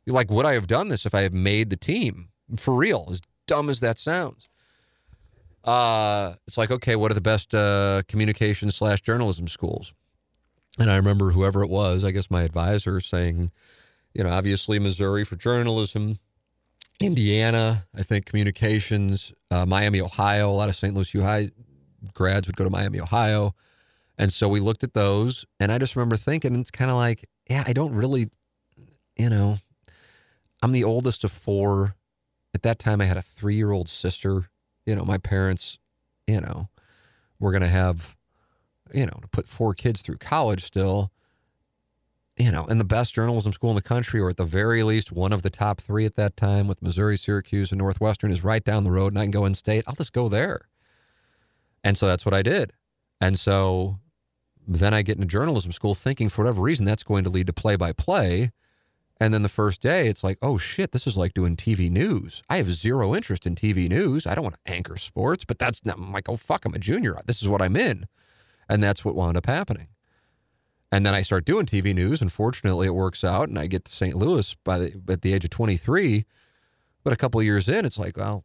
like, would I have done this if I had made the team? For real, as dumb as that sounds. Uh, it's like, okay, what are the best uh, communication slash journalism schools? And I remember whoever it was, I guess my advisor saying, you know, obviously Missouri for journalism, Indiana, I think communications, uh, Miami, Ohio. A lot of St. Louis High grads would go to Miami, Ohio. And so we looked at those, and I just remember thinking, it's kind of like, yeah, I don't really, you know, I'm the oldest of four. At that time, I had a three year old sister. You know, my parents, you know, were going to have, you know, to put four kids through college still, you know, in the best journalism school in the country, or at the very least one of the top three at that time with Missouri, Syracuse, and Northwestern is right down the road, and I can go in state. I'll just go there. And so that's what I did. And so then I get into journalism school thinking for whatever reason that's going to lead to play by play. And then the first day, it's like, oh shit, this is like doing TV news. I have zero interest in TV news. I don't want to anchor sports, but that's not, I'm like, oh fuck, I'm a junior. This is what I'm in. And that's what wound up happening. And then I start doing TV news, and fortunately, it works out. And I get to St. Louis by the, at the age of 23. But a couple years in, it's like, well,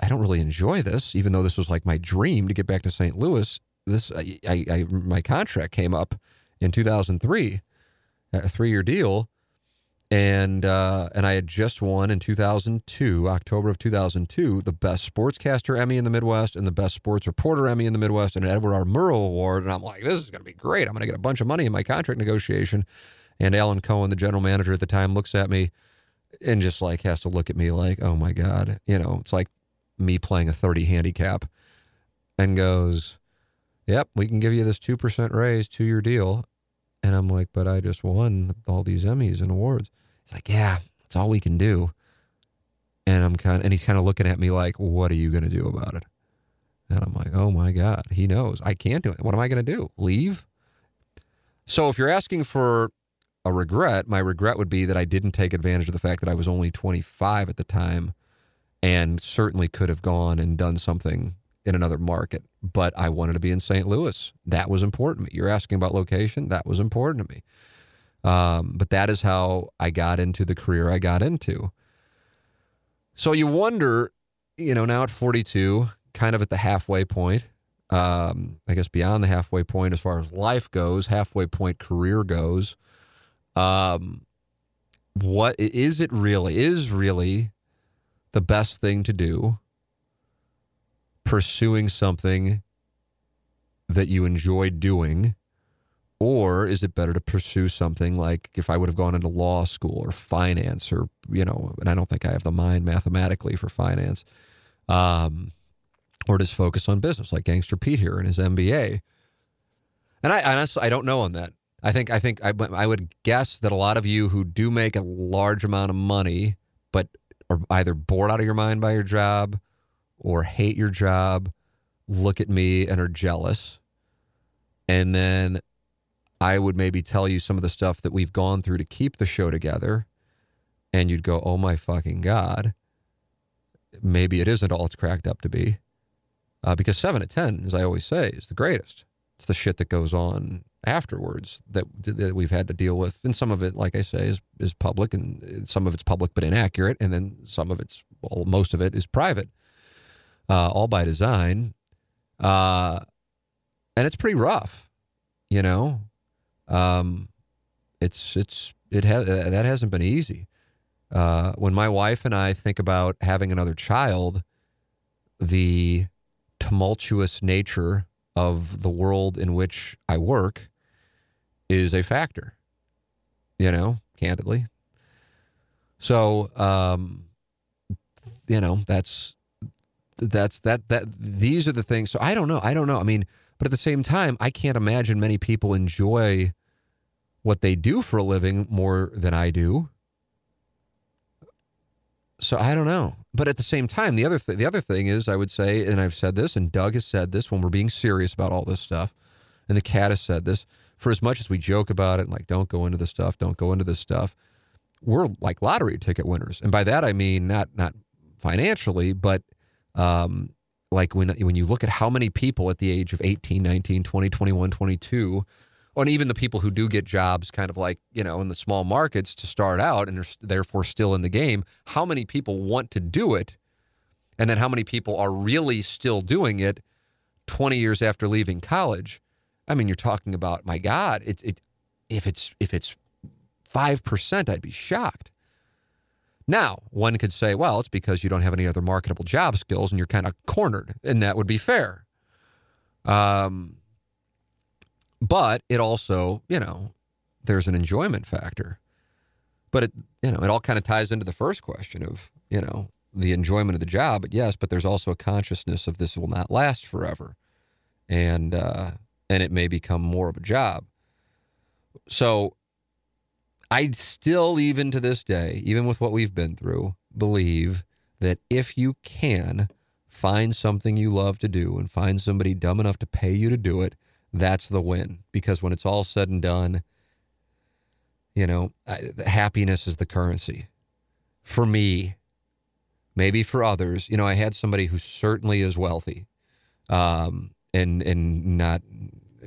I don't really enjoy this, even though this was like my dream to get back to St. Louis. This, I, I, I my contract came up in 2003, a three year deal, and uh, and I had just won in 2002, October of 2002, the best sportscaster Emmy in the Midwest and the best sports reporter Emmy in the Midwest and an Edward R. Murrow Award. And I'm like, this is going to be great. I'm going to get a bunch of money in my contract negotiation. And Alan Cohen, the general manager at the time, looks at me and just like has to look at me like, oh my god, you know, it's like me playing a 30 handicap, and goes, "Yep, we can give you this two percent raise, two year deal." And I'm like, but I just won all these Emmys and awards. He's like, yeah, it's all we can do. And I'm kind of, and he's kind of looking at me like, what are you going to do about it? And I'm like, oh my God, he knows I can't do it. What am I going to do? Leave? So if you're asking for a regret, my regret would be that I didn't take advantage of the fact that I was only 25 at the time and certainly could have gone and done something in another market. But I wanted to be in St. Louis. That was important to me. You're asking about location. That was important to me. Um, but that is how I got into the career I got into. So you wonder, you know, now at 42, kind of at the halfway point, um, I guess beyond the halfway point as far as life goes, halfway point career goes. Um, what is it really? Is really the best thing to do pursuing something that you enjoy doing or is it better to pursue something like if I would have gone into law school or finance or, you know, and I don't think I have the mind mathematically for finance, um, or just focus on business like Gangster Pete here in his MBA? And I honestly, I don't know on that. I think, I think I, I would guess that a lot of you who do make a large amount of money, but are either bored out of your mind by your job or hate your job, look at me and are jealous. And then I would maybe tell you some of the stuff that we've gone through to keep the show together, and you'd go, "Oh my fucking god!" Maybe it isn't all it's cracked up to be, uh, because seven to ten, as I always say, is the greatest. It's the shit that goes on afterwards that that we've had to deal with, and some of it, like I say, is is public, and some of it's public but inaccurate, and then some of it's well, most of it is private, uh, all by design, uh, and it's pretty rough, you know. Um, it's it's it has that hasn't been easy. Uh, when my wife and I think about having another child, the tumultuous nature of the world in which I work is a factor. You know, candidly. So, um, you know, that's that's that that these are the things. So I don't know. I don't know. I mean, but at the same time, I can't imagine many people enjoy what they do for a living more than I do. So I don't know. But at the same time, the other th- the other thing is I would say, and I've said this, and Doug has said this when we're being serious about all this stuff, and the cat has said this. For as much as we joke about it, like don't go into this stuff, don't go into this stuff, we're like lottery ticket winners, and by that I mean not not financially, but um, like when when you look at how many people at the age of 18, 19, 20, 21, 22 and even the people who do get jobs kind of like you know in the small markets to start out and are therefore still in the game how many people want to do it? And then how many people are really still doing it 20 years after leaving college? I mean you're talking about my god it, it if it's if it's 5% i'd be shocked now one could say well it's because you don't have any other marketable job skills and you're kind of cornered and that would be fair um but it also, you know, there's an enjoyment factor. But it, you know, it all kind of ties into the first question of, you know, the enjoyment of the job. But yes, but there's also a consciousness of this will not last forever, and uh, and it may become more of a job. So, I still, even to this day, even with what we've been through, believe that if you can find something you love to do and find somebody dumb enough to pay you to do it, that's the win because when it's all said and done, you know, happiness is the currency. For me, maybe for others, you know, I had somebody who certainly is wealthy, um, and and not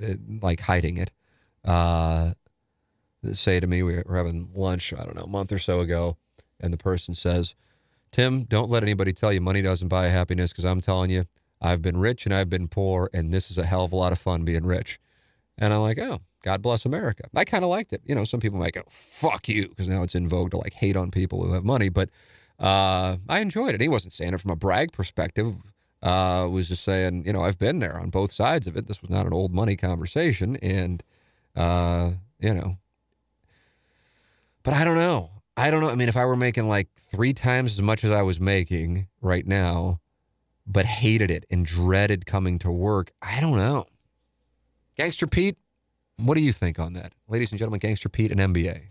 uh, like hiding it. Uh, say to me, we were having lunch, I don't know, a month or so ago, and the person says, "Tim, don't let anybody tell you money doesn't buy happiness because I'm telling you, I've been rich and I've been poor, and this is a hell of a lot of fun being rich." And I'm like, "Oh, God bless America." I kind of liked it. You know, some people might go, "Fuck you," because now it's in vogue to like hate on people who have money, but uh, I enjoyed it. He wasn't saying it from a brag perspective. Uh, was just saying, you know, I've been there on both sides of it. This was not an old money conversation, and uh, you know, but I don't know. I don't know. I mean, if I were making like three times as much as I was making right now, but hated it and dreaded coming to work, I don't know. Gangster Pete, what do you think on that? Ladies and gentlemen, Gangster Pete and MBA.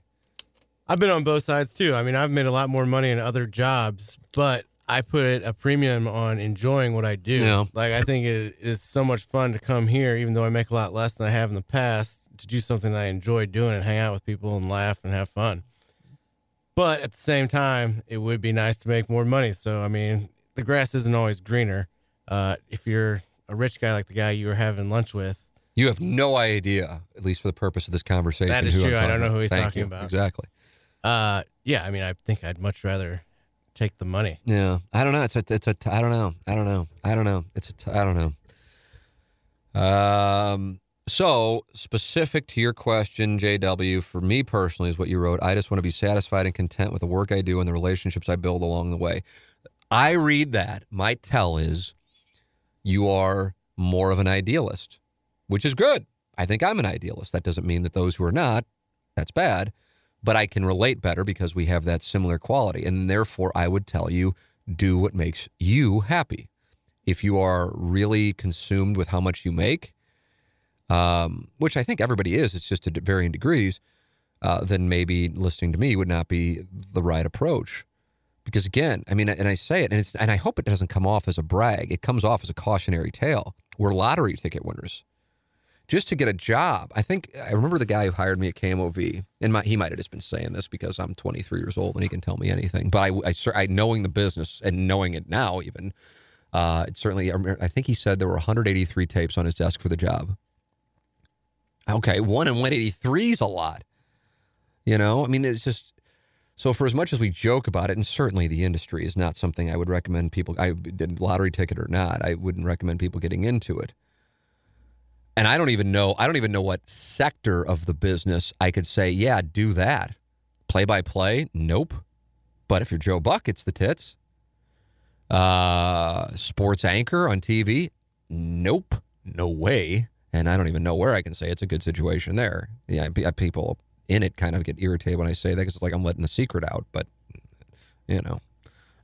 I've been on both sides too. I mean, I've made a lot more money in other jobs, but I put a premium on enjoying what I do. Yeah. Like I think it is so much fun to come here, even though I make a lot less than I have in the past, to do something I enjoy doing and hang out with people and laugh and have fun. But at the same time, it would be nice to make more money. So I mean, the grass isn't always greener. Uh, if you're a rich guy like the guy you were having lunch with, You have no idea, at least for the purpose of this conversation. That is true. I don't know who he's Thank talking you. about. Exactly. uh, yeah, I mean, I think I'd much rather take the money. Yeah, I don't know. It's a, it's a, I don't know. I don't know. I don't know. It's a, I don't know. Um. So specific to your question, JW, for me personally, is what you wrote. I just want to be satisfied and content with the work I do and the relationships I build along the way. I read that. My tell is you are more of an idealist, which is good. I think I'm an idealist. That doesn't mean that those who are not, that's bad but I can relate better because we have that similar quality. And therefore, I would tell you do what makes you happy. If you are really consumed with how much you make, um, which I think everybody is, it's just to varying degrees, uh, then maybe listening to me would not be the right approach. Because again, I mean, and I say it, and it's, and I hope it doesn't come off as a brag. It comes off as a cautionary tale. We're lottery ticket winners just to get a job. I think I remember the guy who hired me at KMOV, and my, he might have just been saying this because I'm 23 years old and he can tell me anything. But I, I, I knowing the business and knowing it now, even, uh, it certainly. I think he said there were 183 tapes on his desk for the job. Okay, one and 183 is a lot. You know, I mean, it's just so. For as much as we joke about it, and certainly the industry is not something I would recommend people. I did lottery ticket or not, I wouldn't recommend people getting into it and I don't even know I don't even know what sector of the business I could say, yeah, do that. Play by play? Nope. But if you're Joe Buck, it's the tits. Uh, sports anchor on TV? Nope. No way. And I don't even know where I can say it's a good situation there. Yeah, people in it kind of get irritated when I say that because it's like I'm letting the secret out. But, you know,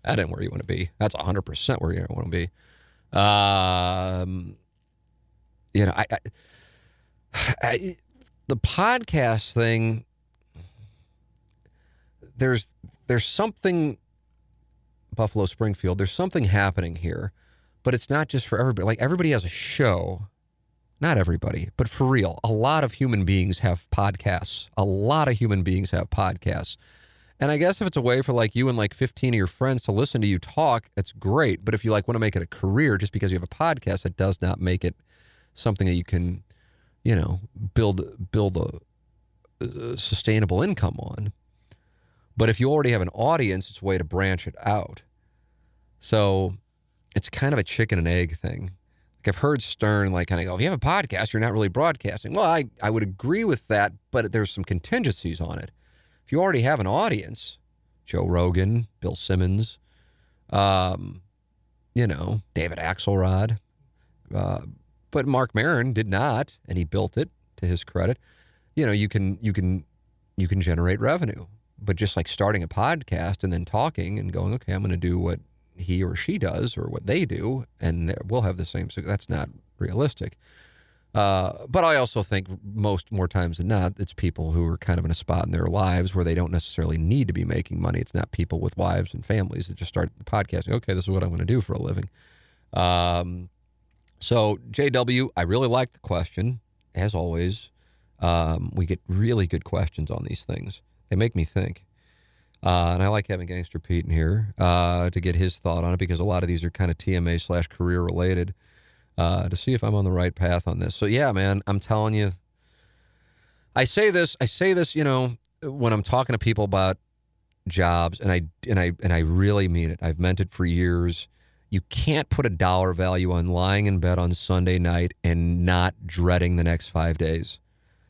that ain't where you want to be. That's 100% where you want to be. Um, you know, I, I, I, the podcast thing. There's there's something Buffalo Springfield. There's something happening here, but it's not just for everybody. Like everybody has a show. Not everybody, but for real, a lot of human beings have podcasts. A lot of human beings have podcasts. And I guess if it's a way for like you and like 15 of your friends to listen to you talk, it's great. But if you like want to make it a career just because you have a podcast, it does not make it something that you can, you know, build build a, a sustainable income on. But if you already have an audience, it's a way to branch it out. So it's kind of a chicken and egg thing. Like I've heard Stern like kind of go, if you have a podcast, you're not really broadcasting. Well, I, I would agree with that, but there's some contingencies on it. If you already have an audience, Joe Rogan, Bill Simmons, um, you know, David Axelrod, uh, but Marc Maron did not, and he built it to his credit. You know, you can you can you can generate revenue, but just like starting a podcast and then talking and going, okay, I'm going to do what he or she does or what they do, and we'll have the same. So that's not realistic. Uh, but I also think most more times than not, it's people who are kind of in a spot in their lives where they don't necessarily need to be making money. It's not people with wives and families that just start podcasting. Okay, this is what I'm going to do for a living. Um, so, JW, I really like the question. as always, um, we get really good questions on these things. They make me think. Uh, and I like having Gangster Pete in here uh, to get his thought on it because a lot of these are kind of TMA slash career related uh, to see if I'm on the right path on this. So yeah, man, I'm telling you. I say this. I say this. You know, when I'm talking to people about jobs, and I and I and I really mean it. I've meant it for years. You can't put a dollar value on lying in bed on Sunday night and not dreading the next five days.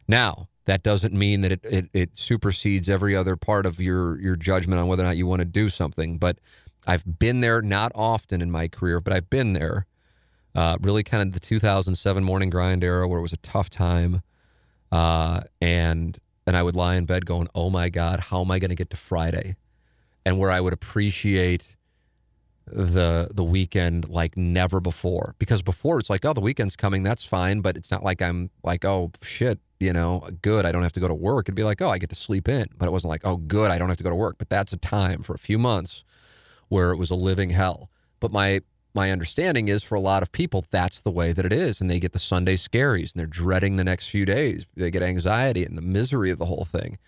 Now, that doesn't mean that it, it, it supersedes every other part of your, your judgment on whether or not you want to do something. But I've been there, not often in my career, but I've been there. Uh, really kind of the 2007 morning grind era where it was a tough time. Uh, and and I would lie in bed going, "Oh my God, how am I going to get to Friday?" And where I would appreciate the the weekend like never before because before it's like, "Oh, the weekend's coming, that's fine," but it's not like I'm like, "Oh shit, you know, good, I don't have to go to work." It'd be like, "Oh, I get to sleep in," but it wasn't like, "Oh, good, I don't have to go to work." But that's a time for a few months where it was a living hell. But my my understanding is for a lot of people that's the way that it is and they get the sunday scaries and they're dreading the next few days they get anxiety and the misery of the whole thing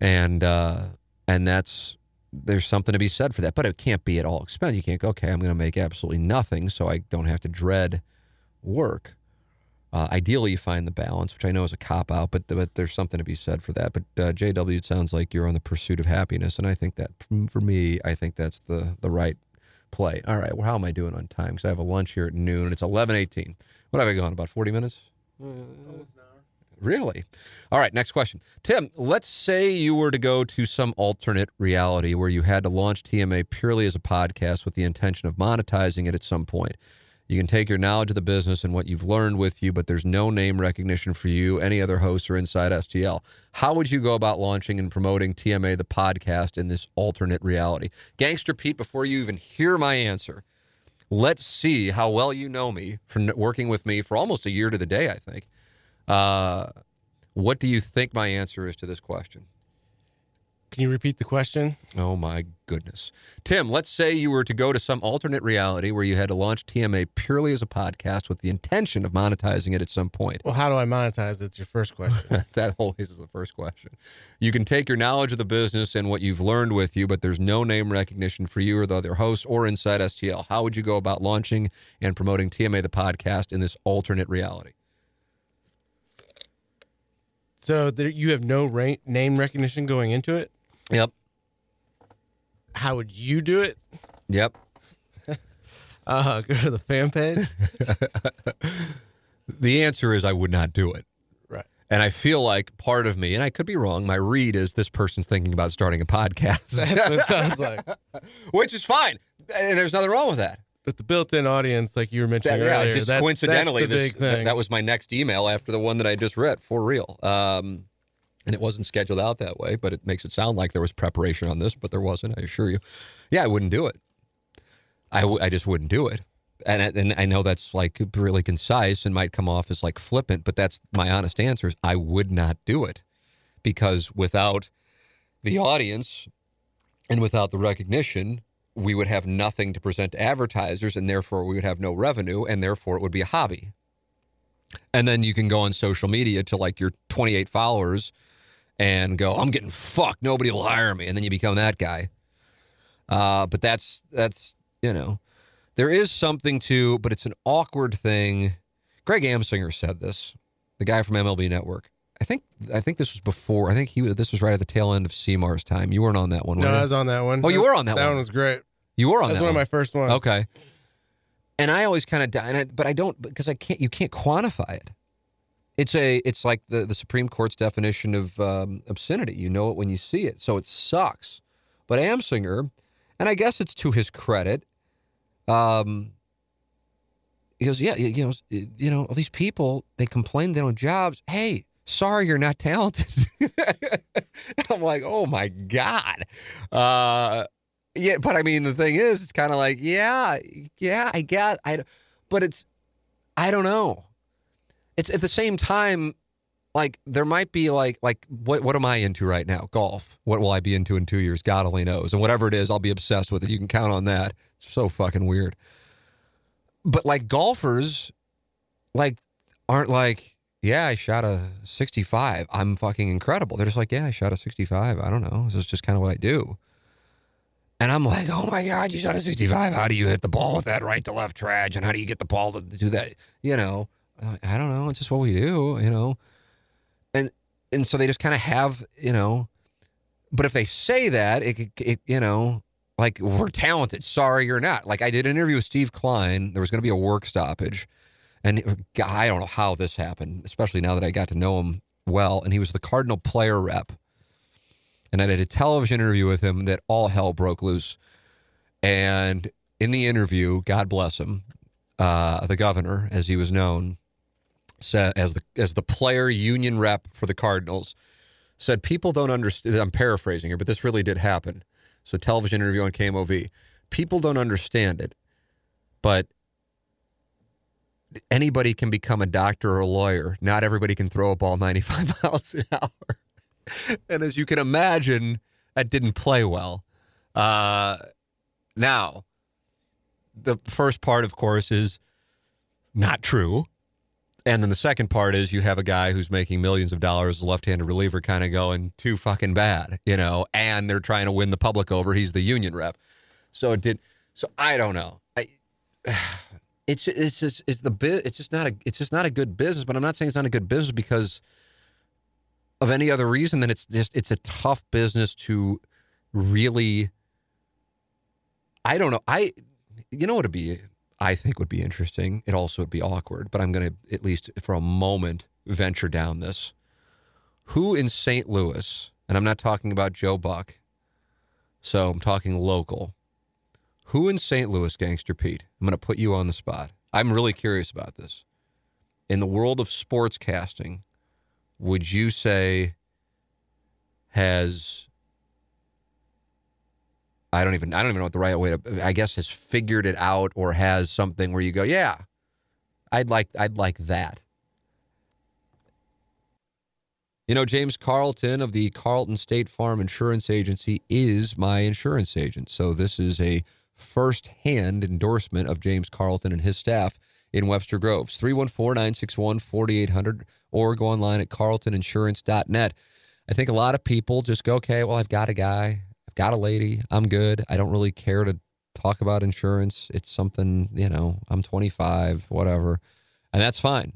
and uh and that's there's something to be said for that but it can't be at all expense you can't go okay i'm going to make absolutely nothing so i don't have to dread work uh, ideally you find the balance which i know is a cop out but, but there's something to be said for that but uh, jw it sounds like you're on the pursuit of happiness and i think that for me i think that's the the right play. All right. Well, how am I doing on time? Because I have a lunch here at noon and it's eleven eighteen. What have I gone? About forty minutes. Really? All right, next question. Tim, let's say you were to go to some alternate reality where you had to launch TMA purely as a podcast with the intention of monetizing it at some point. You can take your knowledge of the business and what you've learned with you, but there's no name recognition for you, any other hosts, or inside STL. How would you go about launching and promoting TMA, the podcast, in this alternate reality? Gangster Pete, before you even hear my answer, let's see how well you know me from working with me for almost a year to the day, I think. Uh, what do you think my answer is to this question? Can you repeat the question? Oh my goodness. Tim, let's say you were to go to some alternate reality where you had to launch TMA purely as a podcast with the intention of monetizing it at some point. Well, how do I monetize? It's your first question. *laughs* that always is the first question. You can take your knowledge of the business and what you've learned with you, but there's no name recognition for you or the other hosts or inside STL. How would you go about launching and promoting TMA the podcast in this alternate reality? so there, you have no ra- name recognition going into it. Yep. How would you do it? Yep. *laughs* Uh, go to the fan page. *laughs* The answer is I would not do it. right. And I feel like part of me, and I could be wrong, my read is this person's thinking about starting a podcast, That's what it sounds like. *laughs* which is fine. And there's nothing wrong with that. But the built-in audience, like you were That- mentioning yeah, earlier, just that's, coincidentally, that's the this, big that, thing. that was my next email after the one that I just read, for real. Um, and it wasn't scheduled out that way, but it makes it sound like there was preparation on this, but there wasn't, I assure you. Yeah, I wouldn't do it. I, w- I just wouldn't do it. And, I- and I know that's like really concise and might come off as like flippant, but that's my honest answer is I would not do it because without the audience and without the recognition, we would have nothing to present to advertisers, and therefore we would have no revenue, and therefore it would be a hobby. And then you can go on social media to like your 28 followers and go, "I'm getting fucked. Nobody will hire me," and then you become that guy. Uh, but that's that's you know, there is something to, but it's an awkward thing. Greg Amsinger said this, the guy from MLB Network. I think I think this was before. I think he was. This was right at the tail end of Seamar's time. You weren't on that one. no? I was on that one. Oh, you were on that That one. That one was great. You were on That that was one of my first ones. Okay. And I always kind of, and I, but I don't because I can't. You can't quantify it. It's a. It's like the the Supreme Court's definition of um, obscenity. You know it when you see it, so it sucks. But Amsinger, and I guess it's to his credit. Um, he goes, yeah, you know, you know, all these people they complain they don't have jobs. Hey, sorry, you're not talented. *laughs* I'm like, oh my god. Uh, yeah, but I mean, the thing is, it's kind of like, yeah, yeah, I guess, I, but it's, I don't know. It's at the same time, like there might be like, like what, what am I into right now? Golf. What will I be into in two years? God only knows. And whatever it is, I'll be obsessed with it. You can count on that. It's so fucking weird. But like golfers, like aren't like yeah, I shot a 65. I'm fucking incredible. They're just like, yeah, I shot a 65. I don't know. This is just kind of what I do. And I'm like, oh my God, you shot a 65. How do you hit the ball with that right to left traj? And how do you get the ball to do that? You know, I don't know. It's just what we do, you know. And and so they just kind of have, you know, but if they say that, it, it you know, like we're talented. Sorry, you're not. Like I did an interview with Steve Kline. There was going to be a work stoppage, and I don't know how this happened, especially now that I got to know him well. And he was the Cardinal player rep, and I did a television interview with him that all hell broke loose. And in the interview, God bless him, uh, the governor, as he was known, said as the as the player union rep for the Cardinals, said people don't understand. I'm paraphrasing here, but this really did happen. So television interview on KMOV. People don't understand it, but anybody can become a doctor or a lawyer. Not everybody can throw a ball *laughs* 95 miles an hour. and as you can imagine, that didn't play well. Uh, now, the first part, of course, is not true. And then the second part is you have a guy who's making millions of dollars, left-handed reliever, kind of going too fucking bad, you know. And they're trying to win the public over. He's the union rep, so it did. So I don't know. I *sighs* it's it's just it's the bit. It's just not a it's just not a good business. But I'm not saying it's not a good business because of any other reason than it's just it's a tough business to really. I don't know. I you know what it'd be I think would be interesting. It also would be awkward, but I'm going to, at least for a moment, venture down this. Who in St. Louis, and I'm not talking about Joe Buck, so I'm talking local. Who in St. Louis, Gangster Pete? I'm going to put you on the spot. I'm really curious about this. In the world of sports casting, would you say has I don't even I don't even know what the right way to I guess has figured it out or has something where you go, yeah, I'd like I'd like that. You know, James Carlton of the Carlton State Farm Insurance Agency is my insurance agent. So this is a first-hand endorsement of James Carlton and his staff in Webster Groves. 314-961-4800 or go online at carltoninsurance.net. I think a lot of people just go, okay, well, I've got a guy got a lady. I'm good. I don't really care to talk about insurance. It's something, you know, I'm 25, whatever. And that's fine.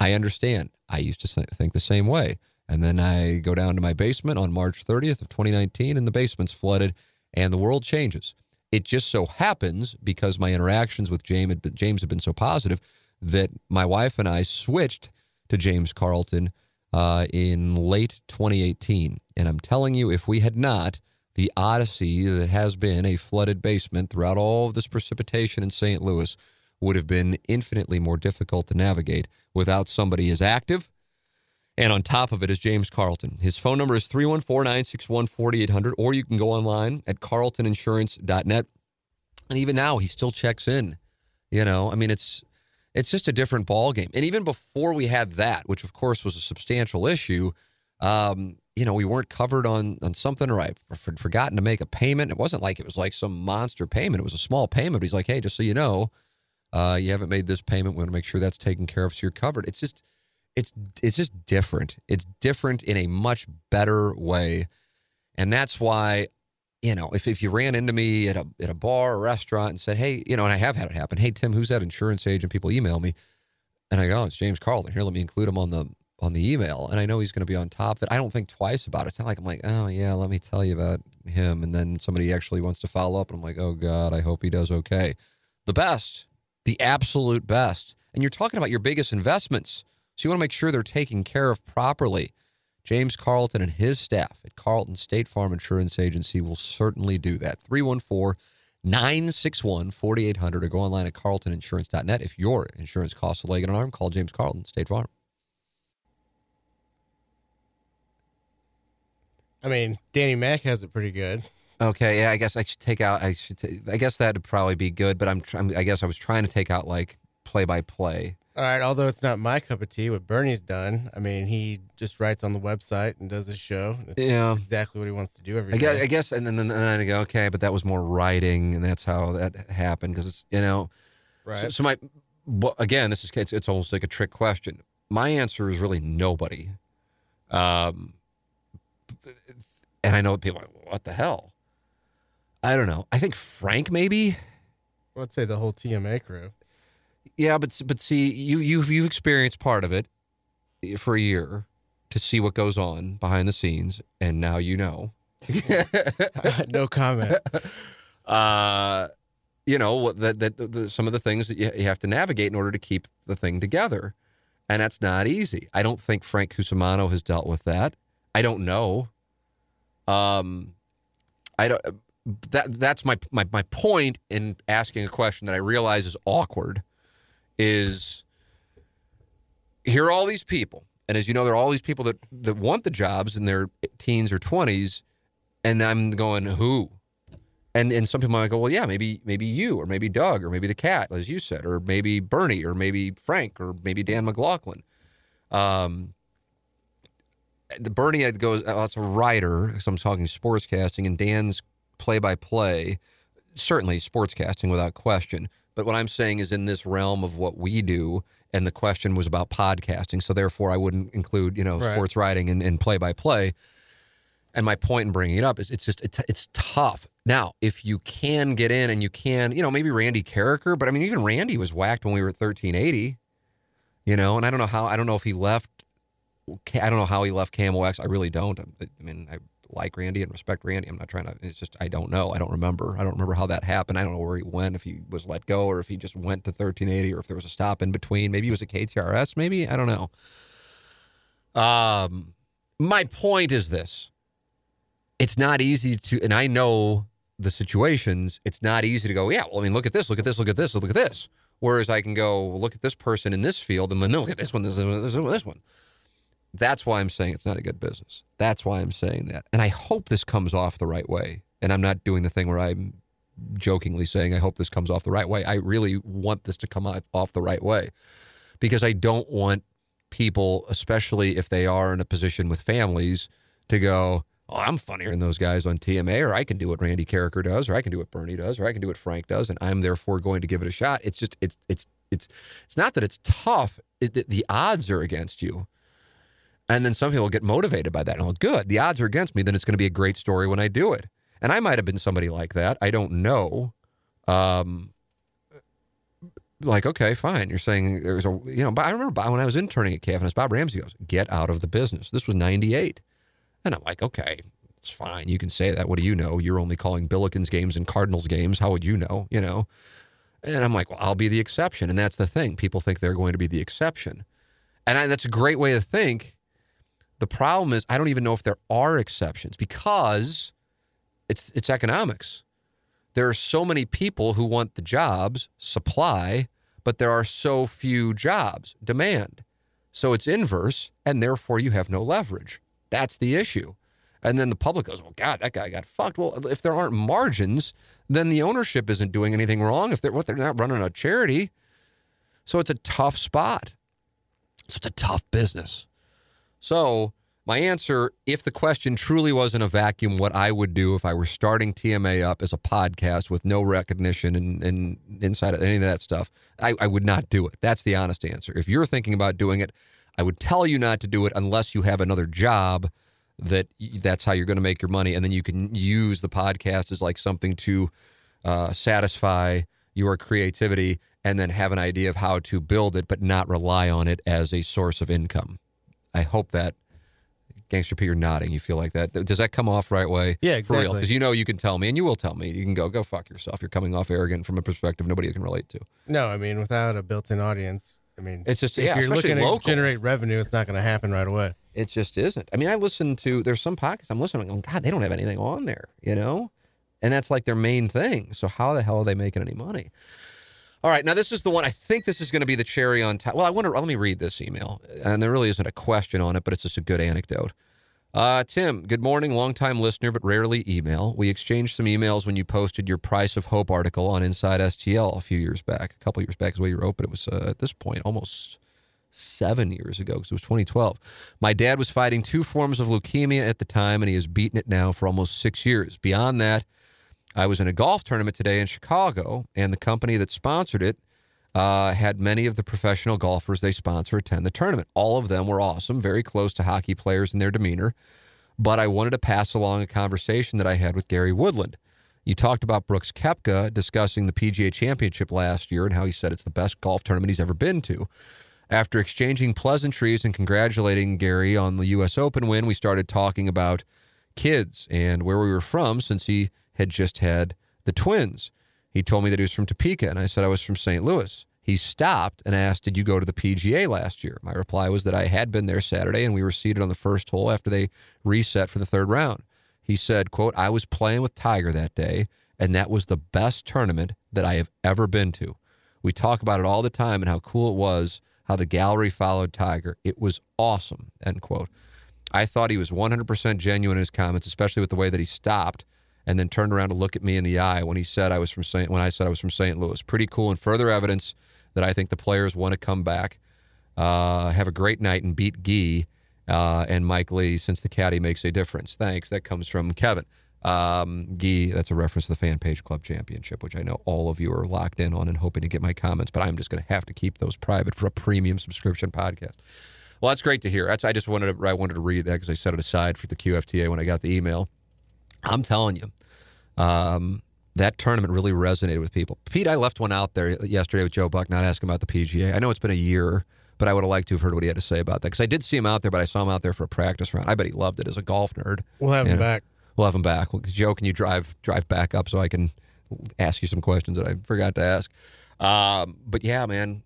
I understand. I used to think the same way. And then I go down to my basement on March 30th of 2019 and the basement's flooded and the world changes. It just so happens because my interactions with James James have been so positive that my wife and I switched to James Carlton uh, in late 2018. And I'm telling you, if we had not, the odyssey that has been a flooded basement throughout all of this precipitation in St. Louis would have been infinitely more difficult to navigate without somebody as active. And on top of it is James Carlton. His phone number is 314 961 4800, or you can go online at carltoninsurance.net. And even now, he still checks in. You know, I mean, it's it's just a different ball game. And even before we had that, which of course was a substantial issue, um, you know, we weren't covered on on something, or I've forgotten to make a payment. It wasn't like it was like some monster payment. It was a small payment. He's like, hey, just so you know, uh, you haven't made this payment. We want to make sure that's taken care of, so you're covered. It's just, it's it's just different. It's different in a much better way, and that's why, you know, if if you ran into me at a at a bar or restaurant and said, hey, you know, and I have had it happen. Hey, Tim, who's that insurance agent? People email me, and I go, oh, it's James Carlton. Here, let me include him on the on the email and I know he's going to be on top of it. I don't think twice about it. It's not like I'm like, oh yeah, let me tell you about him. And then somebody actually wants to follow up and I'm like, oh God, I hope he does okay. The best, the absolute best. And you're talking about your biggest investments. So you want to make sure they're taken care of properly. James Carlton and his staff at Carlton State Farm Insurance Agency will certainly do that. 314 961 4800 or go online at carltoninsurance.net. If your insurance costs a leg and an arm, call James Carlton State Farm. I mean, Danny Mac has it pretty good. Okay, yeah, I guess I should take out. I should. T- I guess that'd probably be good. But I'm. I'm I guess I was trying to take out like play by play. All right. Although it's not my cup of tea, what Bernie's done. I mean, he just writes on the website and does his show. yeah, exactly what he wants to do every I guess, day. I guess, and then and then I go, okay, but that was more writing, and that's how that happened because it's you know, right. So, so my, well, again, this is it's, it's almost like a trick question. my answer is really nobody. Um, and I know people are like, what the hell? I don't know. I think Frank maybe. Let's say the whole TMA crew. Yeah, but but see, you you've you've experienced part of it for a year to see what goes on behind the scenes, and now you know. *laughs* no comment. *laughs* Uh, you know that that some of the things that you, you have to navigate in order to keep the thing together, and that's not easy. I don't think Frank Cusimano has dealt with that. I don't know. Um, I don't. That that's my my my point in asking a question that I realize is awkward. Is here are all these people, and as you know, there are all these people that that want the jobs in their teens or twenties, and I'm going who, and and some people might go, well, yeah, maybe maybe you or maybe Doug or maybe the cat, as you said, or maybe Bernie or maybe Frank or maybe Dan McLaughlin. Um, the Bernie goes, oh, that's a writer because I'm talking sportscasting, and Dan's play by play, certainly sportscasting without question. But what I'm saying is in this realm of what we do, and the question was about podcasting, so therefore I wouldn't include you know Right. sports writing and play by play. And my point in bringing it up is it's just it's it's tough. Now, if you can get in and you can, you know, maybe Randy Karraker, but I mean, even Randy was whacked when we were at 1380, you know, and I don't know how, I don't know if he left, I don't know how he left KMOX. I really don't. I mean, I like Randy and respect Randy. I'm not trying to, it's just, I don't know. I don't remember. I don't remember how that happened. I don't know where he went, if he was let go or if he just went to 1380 or if there was a stop in between. Maybe he was a KTRS, maybe. I don't know. Um, my point is this it's not easy to, and I know the situations, it's not easy to go, yeah, well, I mean, look at this, look at this, look at this, look at this. Whereas I can go, look at this person in this field, and then look at this one, this one, this one, this one. That's why I'm saying it's not a good business. That's why I'm saying that. And I hope this comes off the right way. And I'm not doing the thing where I'm jokingly saying, I hope this comes off the right way. I really want this to come off the right way because I don't want people, especially if they are in a position with families, to go, oh, I'm funnier than those guys on TMA, or I can do what Randy Karraker does, or I can do what Bernie does, or I can do what Frank does, and I'm therefore going to give it a shot. It's just, it's, it's, it's, it's not that it's tough. It, the odds are against you. And then some people get motivated by that. And oh, good, the odds are against me. Then it's going to be a great story when I do it. And I might have been somebody like that. I don't know. Um, like, okay, fine. You're saying there's a, you know, but I remember when I was interning at KFNS, Bob Ramsey goes, get out of the business. This was 98. And I'm like, okay, it's fine. You can say that. What do you know? You're only calling Billikens games and Cardinals games. How would you know? You know? And I'm like, well, I'll be the exception. And that's the thing. People think they're going to be the exception. And I, that's a great way to think. The problem is, I don't even know if there are exceptions because it's it's economics. There are so many people who want the jobs, supply, but there are so few jobs, demand. So it's inverse, and therefore you have no leverage. That's the issue. And then the public goes, well, God, that guy got fucked. Well, if there aren't margins, then the ownership isn't doing anything wrong. If they're what they're not running a charity. So it's a tough spot. So it's a tough business. So my answer, if the question truly was in a vacuum, what I would do if I were starting TMA up as a podcast with no recognition and, and inside of any of that stuff, I, I would not do it. That's the honest answer. If you're thinking about doing it, I would tell you not to do it unless you have another job that that's how you're going to make your money, and then you can use the podcast as like something to uh, satisfy your creativity, and then have an idea of how to build it, but not rely on it as a source of income. I hope that Gangster P, you're nodding. You feel like that? Does that come off right way? Yeah, For real, exactly. because you know you can tell me, and you will tell me. You can go, go fuck yourself. You're coming off arrogant from a perspective nobody can relate to. No, I mean, without a built-in audience, I mean, It's just- if yeah, you're looking local. to generate revenue, it's not going to happen right away. It just isn't. I mean, I listen to there's some podcasts I'm listening. I'm God, they don't have anything on there, you know, and that's like their main thing. So how the hell are they making any money? All right, now this is the one. I think this is going to be the cherry on top. Well, I wonder. Let me read this email, and there really isn't a question on it, but it's just a good anecdote. Uh, Tim, good morning. Longtime listener, but rarely email. We exchanged some emails when you posted your Price of Hope article on Inside STL a few years back, a couple years back is what you wrote, but it was uh, at this point almost seven years ago because it was 2012. My dad was fighting two forms of leukemia at the time, and he has beaten it now for almost six years. Beyond that, I was in a golf tournament today in Chicago, and the company that sponsored it uh, had many of the professional golfers they sponsor attend the tournament. All of them were awesome, very close to hockey players in their demeanor. But I wanted to pass along a conversation that I had with Gary Woodland. You talked about Brooks Koepka discussing the PGA Championship last year and how he said it's the best golf tournament he's ever been to. After exchanging pleasantries and congratulating Gary on the U.S. Open win, we started talking about kids and where we were from since he had just had the twins. He told me that he was from Topeka, and I said I was from St. Louis. He stopped and asked, Did you go to the PGA last year? My reply was that I had been there Saturday and we were seated on the first hole after they reset for the third round. He said, quote, I was playing with Tiger that day, and that was the best tournament that I have ever been to. We talk about it all the time and how cool it was, how the gallery followed Tiger. It was awesome, end quote. I thought he was 100% genuine in his comments, especially with the way that he stopped and then turned around to look at me in the eye when he said I was from St. when I said I was from St. Louis. Pretty cool and further evidence that I think the players want to come back, uh, have a great night, and beat Gee uh, and Mike Lee since the caddy makes a difference. Thanks. That comes from Kevin. Um, Gee, that's a reference to the Fan Page Club Championship, which I know all of you are locked in on and hoping to get my comments, but I'm just going to have to keep those private for a premium subscription podcast. Well, that's great to hear. That's I just wanted to I wanted to read that because I set it aside for the QFTA when I got the email. I'm telling you, um, that tournament really resonated with people. Pete, I left one out there yesterday with Joe Buck, not asking about the PGA. I know it's been a year, but I would have liked to have heard what he had to say about that because I did see him out there, but I saw him out there for a practice round. I bet he loved it as a golf nerd. We'll have him back. We'll have him back. Well, Joe, can you drive drive back up so I can ask you some questions that I forgot to ask? Um, but yeah, man,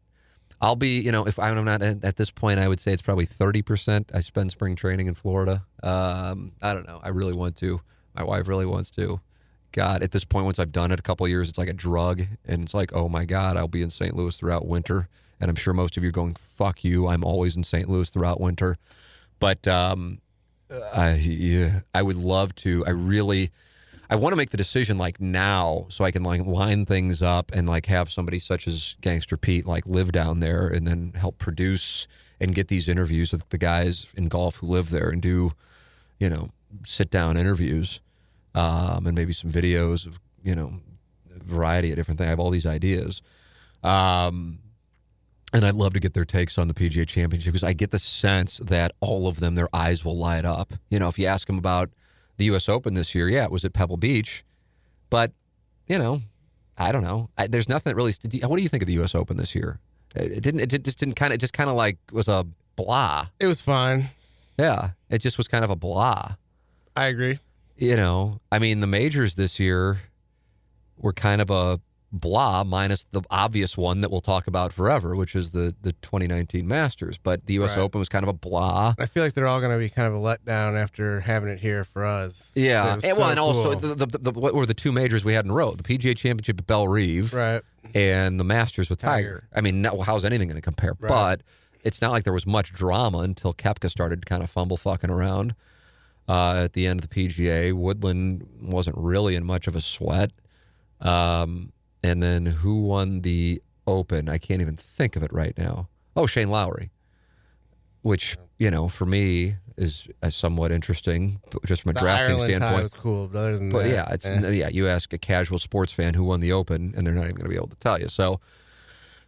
I'll be. You know, if I'm not at, at this point, I would say it's probably thirty percent. I spend spring training in Florida. Um, I don't know. I really want to. My wife really wants to. God, at this point, once I've done it a couple years, it's like a drug, and it's like, oh my God, I'll be in St. Louis throughout winter, and I'm sure most of you are going, fuck you. I'm always in St. Louis throughout winter, but um, I yeah, I would love to. I really, I want to make the decision like now, so I can like line things up and like have somebody such as Gangster Pete like live down there and then help produce and get these interviews with the guys in golf who live there and do, you know, sit down interviews, um, and maybe some videos of you know, a variety of different things. I have all these ideas. Um, and I'd love to get their takes on the PGA Championship because I get the sense that all of them, their eyes will light up. You know, if you ask them about the U.S. Open this year, yeah, it was at Pebble Beach, but you know, I don't know. I, there's nothing that really. What do you think of the U.S. Open this year? It didn't. It just didn't kind of. Just kind of like was a blah. It was fine. Yeah, it just was kind of a blah. I agree. You know, I mean, the majors this year were kind of a blah, minus the obvious one that we'll talk about forever, which is the the 2019 Masters. But the U.S. Right. Open was kind of a blah. I feel like they're all going to be kind of a letdown after having it here for us. Yeah, and, well, so and also cool. the, the, the, what were the two majors we had in a row? The PGA Championship at Bellerive right. and the Masters with Tiger. Tiger. I mean, no, how's anything going to compare? Right. But it's not like there was much drama until Koepka started to kind of fumble fucking around uh, at the end of the PGA. Woodland wasn't really in much of a sweat. Um, and then who won the Open? I can't even think of it right now. Oh, Shane Lowry, which you know for me is somewhat interesting, just from a The drafting Ireland standpoint. was cool, but other than But that, yeah, it's eh. yeah. You ask a casual sports fan who won the Open, and they're not even going to be able to tell you. So,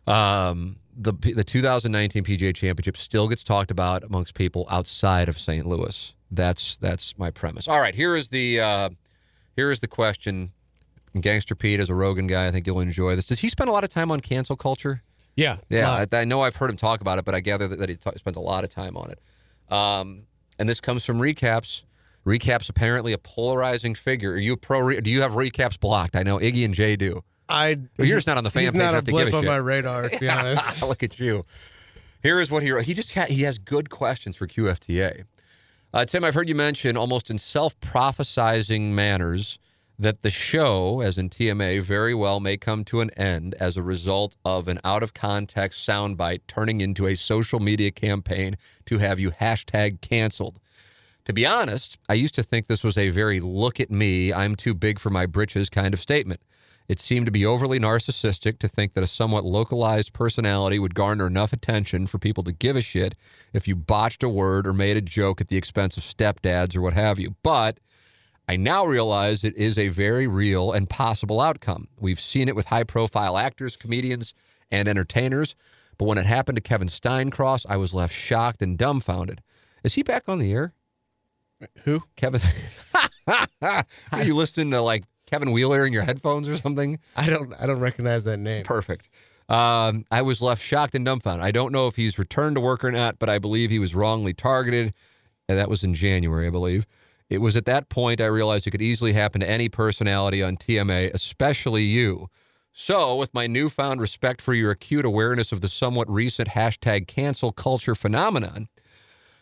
um, the the 2019 PGA Championship still gets talked about amongst people outside of St. Louis. That's that's my premise. All right, here is the uh, here is the question. Gangster Pete is a Rogan guy. I think you'll enjoy this. Does he spend a lot of time on cancel culture? yeah, Yeah, lot. I, I know I've heard him talk about it, but I gather that, that he ta spends a lot of time on it. Um, and this comes from recaps. Recaps apparently a polarizing figure. Are you pro? Re- do you have recaps blocked? I know Iggy and Jay do. I. Well, you're just not on the fan He's page not a blip a on shit. my radar, to be *laughs* honest. Look at you. Here is what he wrote. He just ha- he has good questions for QFTA. Uh, Tim, I've heard you mention almost in self-prophesizing manners that the show, as in TMA, very well may come to an end as a result of an out-of-context soundbite turning into a social media campaign to have you hashtag canceled. To be honest, I used to think this was a very look at me, I'm too big for my britches kind of statement. It seemed to be overly narcissistic to think that a somewhat localized personality would garner enough attention for people to give a shit if you botched a word or made a joke at the expense of stepdads or what have you. But I now realize it is a very real and possible outcome. We've seen it with high profile actors, comedians, and entertainers. But when it happened to Kevin Steincross, I was left shocked and dumbfounded. Is he back on the air? Who? Kevin. *laughs* Are you listening to like Kevin Wheeler in your headphones or something? I don't. I don't recognize that name. Perfect. Um, I was left shocked and dumbfounded. I don't know if he's returned to work or not, but I believe he was wrongly targeted. And that was in January, I believe. It was at that point I realized it could easily happen to any personality on TMA, especially you. So, with my newfound respect for your acute awareness of the somewhat recent hashtag cancel culture phenomenon,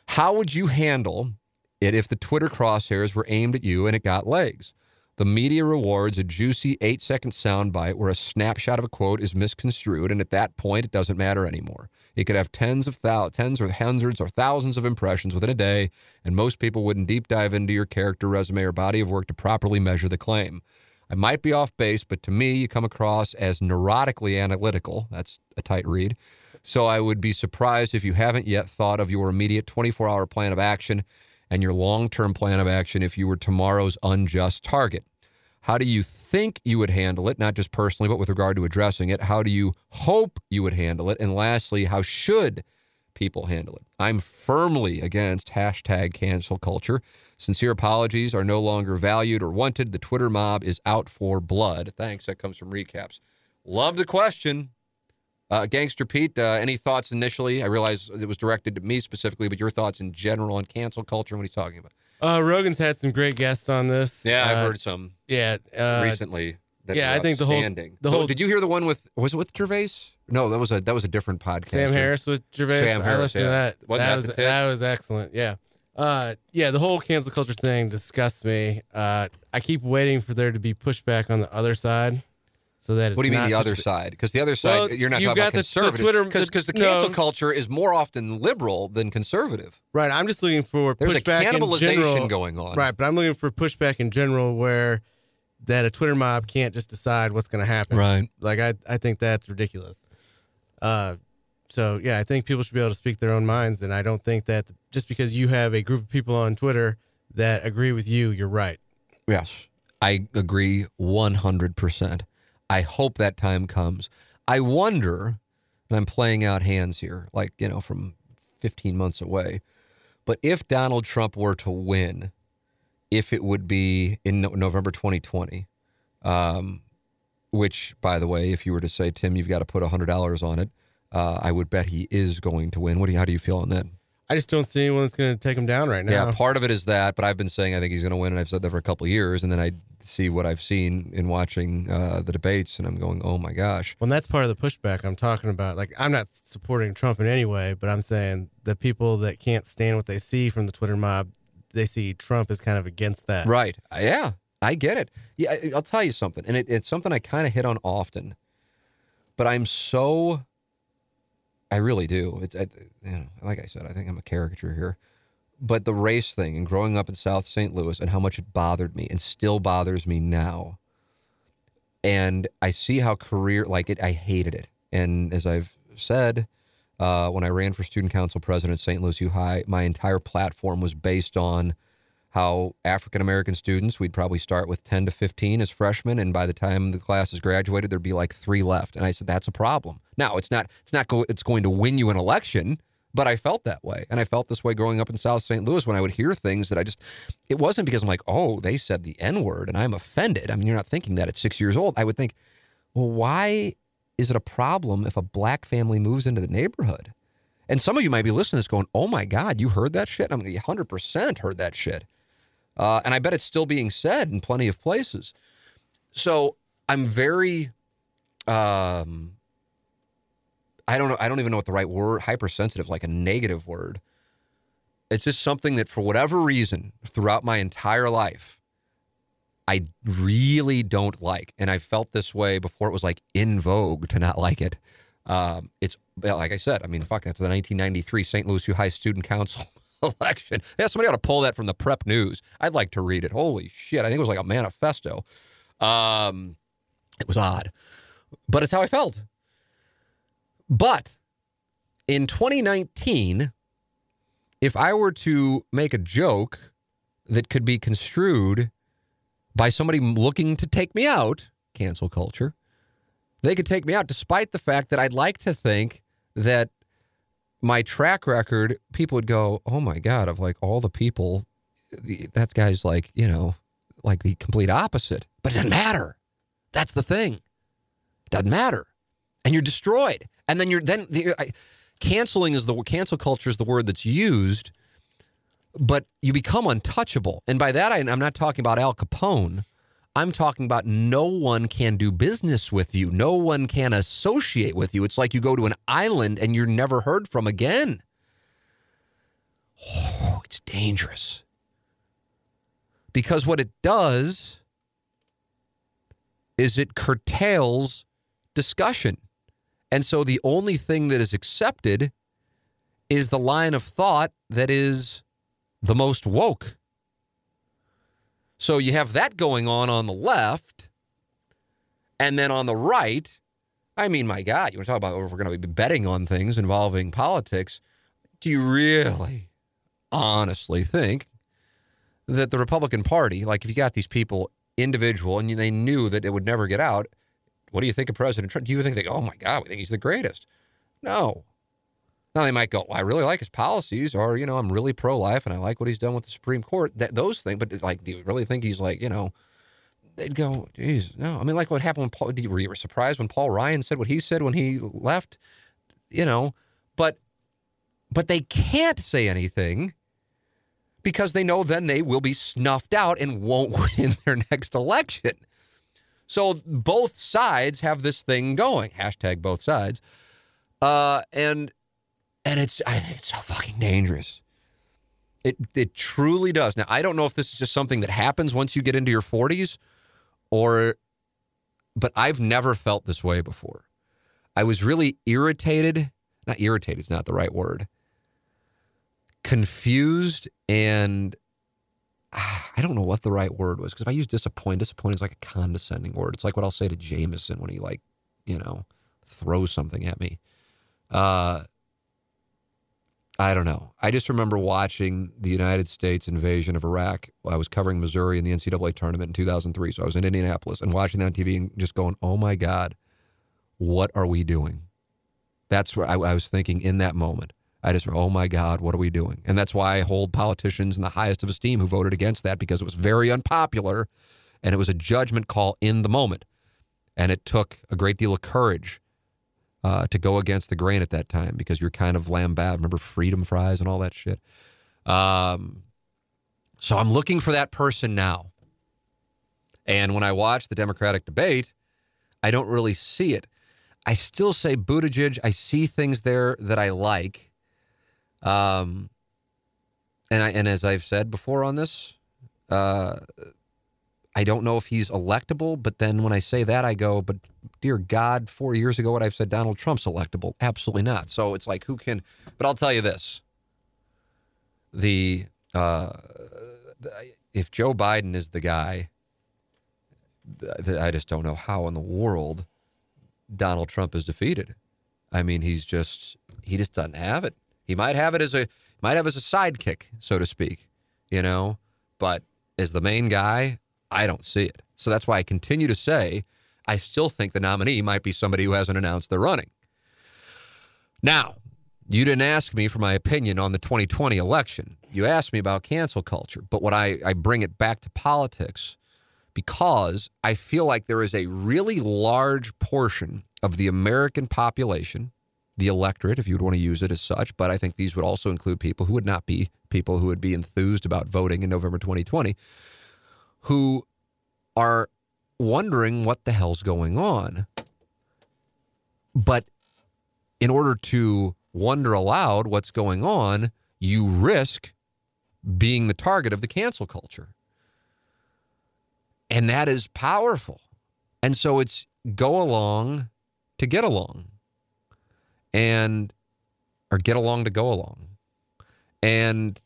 how would you handle it if the Twitter crosshairs were aimed at you and it got legs? The media rewards a juicy eight second soundbite where a snapshot of a quote is misconstrued, and at that point, it doesn't matter anymore. It could have tens of thou- tens or hundreds or thousands of impressions within a day, and most people wouldn't deep dive into your character, resume, or body of work to properly measure the claim. I might be off base, but to me, you come across as neurotically analytical. That's a tight read. So I would be surprised if you haven't yet thought of your immediate 24 hour plan of action and your long term plan of action if you were tomorrow's unjust target. How do you think you would handle it, not just personally, but with regard to addressing it? How do you hope you would handle it? And lastly, how should people handle it? I'm firmly against hashtag cancel culture. Sincere apologies are no longer valued or wanted. The Twitter mob is out for blood. Thanks. That comes from recaps. Love the question. Uh, Gangster Pete, uh, any thoughts initially? I realize it was directed to me specifically, but your thoughts in general on cancel culture and what he's talking about. Uh, Rogan's had some great guests on this. Yeah, I've Uh, heard some Yeah, uh, recently. That yeah, I think the whole- the Oh, whole- Did you hear the one with? Was it with Gervais? No, that was a that was a different podcast. Sam Harris with Gervais. Sam I Harris, listened yeah. to that. Wasn't that that was that was excellent. Yeah. Uh, yeah, the whole cancel culture thing disgusts me. Uh, I keep waiting for there to be pushback on the other side, so that it's What do you mean the other just- side? Because the other side, Well, you're not you've talking about got the- the conservative. Twitter- Because the- the cancel no. culture is more often liberal than conservative. Right. I'm just looking for There's a pushback in general. going on. Right, but I'm looking for pushback in general where that a Twitter mob can't just decide what's going to happen. Right. Like I, I think that's ridiculous. Uh, so yeah, I think people should be able to speak their own minds, and I don't think that just because you have a group of people on Twitter that agree with you, you're right. Yes, I agree 100%. I hope that time comes. I wonder, and I'm playing out hands here, like, you know, from 15 months away, but if Donald Trump were to win, if it would be in No- November 2020, um, which, by the way, if you were to say, Tim, you've got to put $100 on it, uh, I would bet he is going to win. What do you, how do you feel on that? I just don't see anyone that's going to take him down right now. Yeah, part of it is that, but I've been saying I think he's going to win, and I've said that for a couple of years, and then I see what I've seen in watching uh, the debates, and I'm going, oh my gosh. Well, that's part of the pushback I'm talking about. Like, I'm not supporting Trump in any way, but I'm saying the people that can't stand what they see from the Twitter mob, they see Trump as kind of against that. Right? Uh, Yeah, I get it. Yeah, I'll tell you something, and it, it's something I kind of hit on often, but I'm so, I really do. It's, I, you know, like I said, I think I'm a caricature here. But the race thing and growing up in South St. Louis and how much it bothered me and still bothers me now. And I see how career, like it, I hated it. And as I've said, uh, when I ran for student council president at St. Louis U High, my entire platform was based on how African American students, we'd probably start with 10 to 15 as freshmen. And by the time the classes graduated, there'd be like three left. And I said, that's a problem. Now it's not, it's not, go, it's going to win you an election, but I felt that way. And I felt this way growing up in South St. Louis when I would hear things that I just, it wasn't because I'm like, oh, they said the N word and I'm offended. I mean, you're not thinking that at six years old. I would think, well, why is it a problem if a black family moves into the neighborhood? And some of you might be listening to this going, oh my God, you heard that shit? I'm going 100% heard that shit. Uh, and I bet it's still being said in plenty of places. So I'm very, um, I don't know. I don't even know what the right word. Hypersensitive, like a negative word. It's just something that, for whatever reason, throughout my entire life, I really don't like, and I felt this way before it was like in vogue to not like it. Um, it's like I said. I mean, fuck, that's the 1993 St. Louis U High Student Council *laughs* election. Yeah, somebody ought to pull that from the Prep News. I'd like to read it. Holy shit! I think it was like a manifesto. Um, it was odd, but it's how I felt. But in 2019, if I were to make a joke that could be construed by somebody looking to take me out, cancel culture, They could take me out, despite the fact that I'd like to think that my track record, people would go, "Oh my god!" Of like all the people, that guy's like, you know, like the complete opposite. But it doesn't matter. That's the thing. Doesn't matter, and you're destroyed. And then you're then the, canceling is the cancel culture is the word that's used, but you become untouchable. And by that, I, I'm not talking about Al Capone. I'm talking about no one can do business with you. No one can associate with you. It's like you go to an island and you're never heard from again. Oh, it's dangerous. Because what it does is it curtails discussion. And so the only thing that is accepted is the line of thought that is the most woke. So you have that going on on the left. And then on the right, I mean, my God, you want to talk about if we're going to be betting on things involving politics. Do you really honestly think that the Republican Party, like if you got these people individual and they knew that it would never get out, what do you think of President Trump? Do you think they go, oh my God, we think he's the greatest? No. Now they might go, well, I really like his policies, or you know, I'm really pro-life and I like what he's done with the Supreme Court. That those things, but like, do you really think he's like, you know? They'd go, geez, no. I mean, like what happened when Paul? Were you surprised when Paul Ryan said what he said when he left? You know, but but they can't say anything because they know then they will be snuffed out and won't *laughs* win their next election. So both sides have this thing going. Hashtag both sides. Uh, and and it's it's so fucking dangerous. It it truly does. Now I don't know if this is just something that happens once you get into your 40s, or, but I've never felt this way before. I was really irritated. Not irritated is not the right word. Confused and *sighs* I don't know what the right word was because if I use disappointed, disappointed is like a condescending word. It's like what I'll say to Jameson when he like, you know, throws something at me. Uh, I don't know. I just remember watching the United States invasion of Iraq. I was covering Missouri in the NCAA tournament in 2003. So I was in Indianapolis and watching that on TV and just going, oh my God, what are we doing? That's what I, I was thinking in that moment. I just, oh my God, what are we doing? And that's why I hold politicians in the highest of esteem who voted against that because it was very unpopular and it was a judgment call in the moment. And it took a great deal of courage uh, to go against the grain at that time because you're kind of lambad. Remember freedom fries and all that shit. Um, so I'm looking for that person now. And when I watch the Democratic debate, I don't really see it. I still say Buttigieg. I see things there that I like. Um, and I and as I've said before on this, uh, I don't know if he's electable, but then when I say that, I go, but dear God, four years ago, what I've said Donald Trump's electable. Absolutely not. So it's like, who can, but I'll tell you this. The, uh, if Joe Biden is the guy, I just don't know how in the world Donald Trump is defeated. I mean, he's just, he just doesn't have it. He might have it as a, might have as a sidekick, so to speak, you know, but as the main guy, I don't see it. So that's why I continue to say I still think the nominee might be somebody who hasn't announced they're running. Now, you didn't ask me for my opinion on the 2020 election. You asked me about cancel culture, but what I, I bring it back to politics because I feel like there is a really large portion of the American population, the electorate, if you would want to use it as such, but I think these would also include people who would not be people who would be enthused about voting in November 2020 who are wondering what the hell's going on. But in order to wonder aloud what's going on, you risk being the target of the cancel culture. And that is powerful. And so it's go along to get along and or get along to go along. And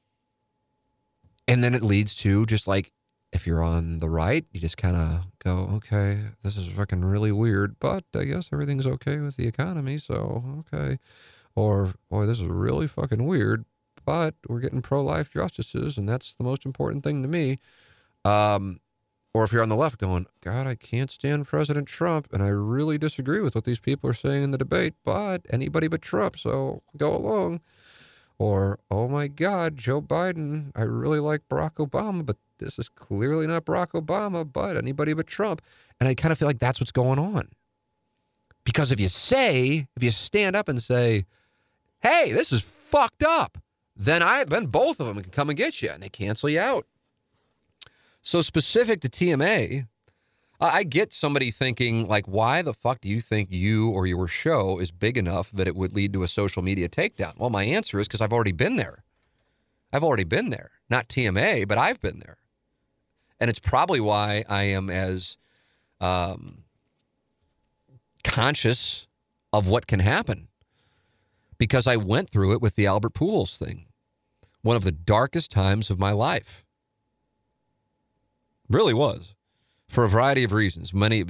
and then it leads to just like if you're on the right, you just kind of go, okay, this is fucking really weird, but I guess everything's okay with the economy, so okay. Or, boy, this is really fucking weird, but we're getting pro life justices, and that's the most important thing to me. Um, Or if you're on the left going, God, I can't stand President Trump and I really disagree with what these people are saying in the debate, but anybody but Trump, so go along. Or, oh my God, Joe Biden, I really like Barack Obama, but this is clearly not Barack Obama, but anybody but Trump. And I kind of feel like that's what's going on. Because if you say, if you stand up and say, hey, this is fucked up, then I then both of them can come and get you and they cancel you out. So specific to TMA, I get somebody thinking like, why the fuck do you think you or your show is big enough that it would lead to a social media takedown? Well, my answer is because I've already been there. I've already been there. Not TMA, but I've been there. And it's probably why I am as um, conscious of what can happen because I went through it with the Albert Pujols thing, one of the darkest times of my life. Really was, for a variety of reasons. Many,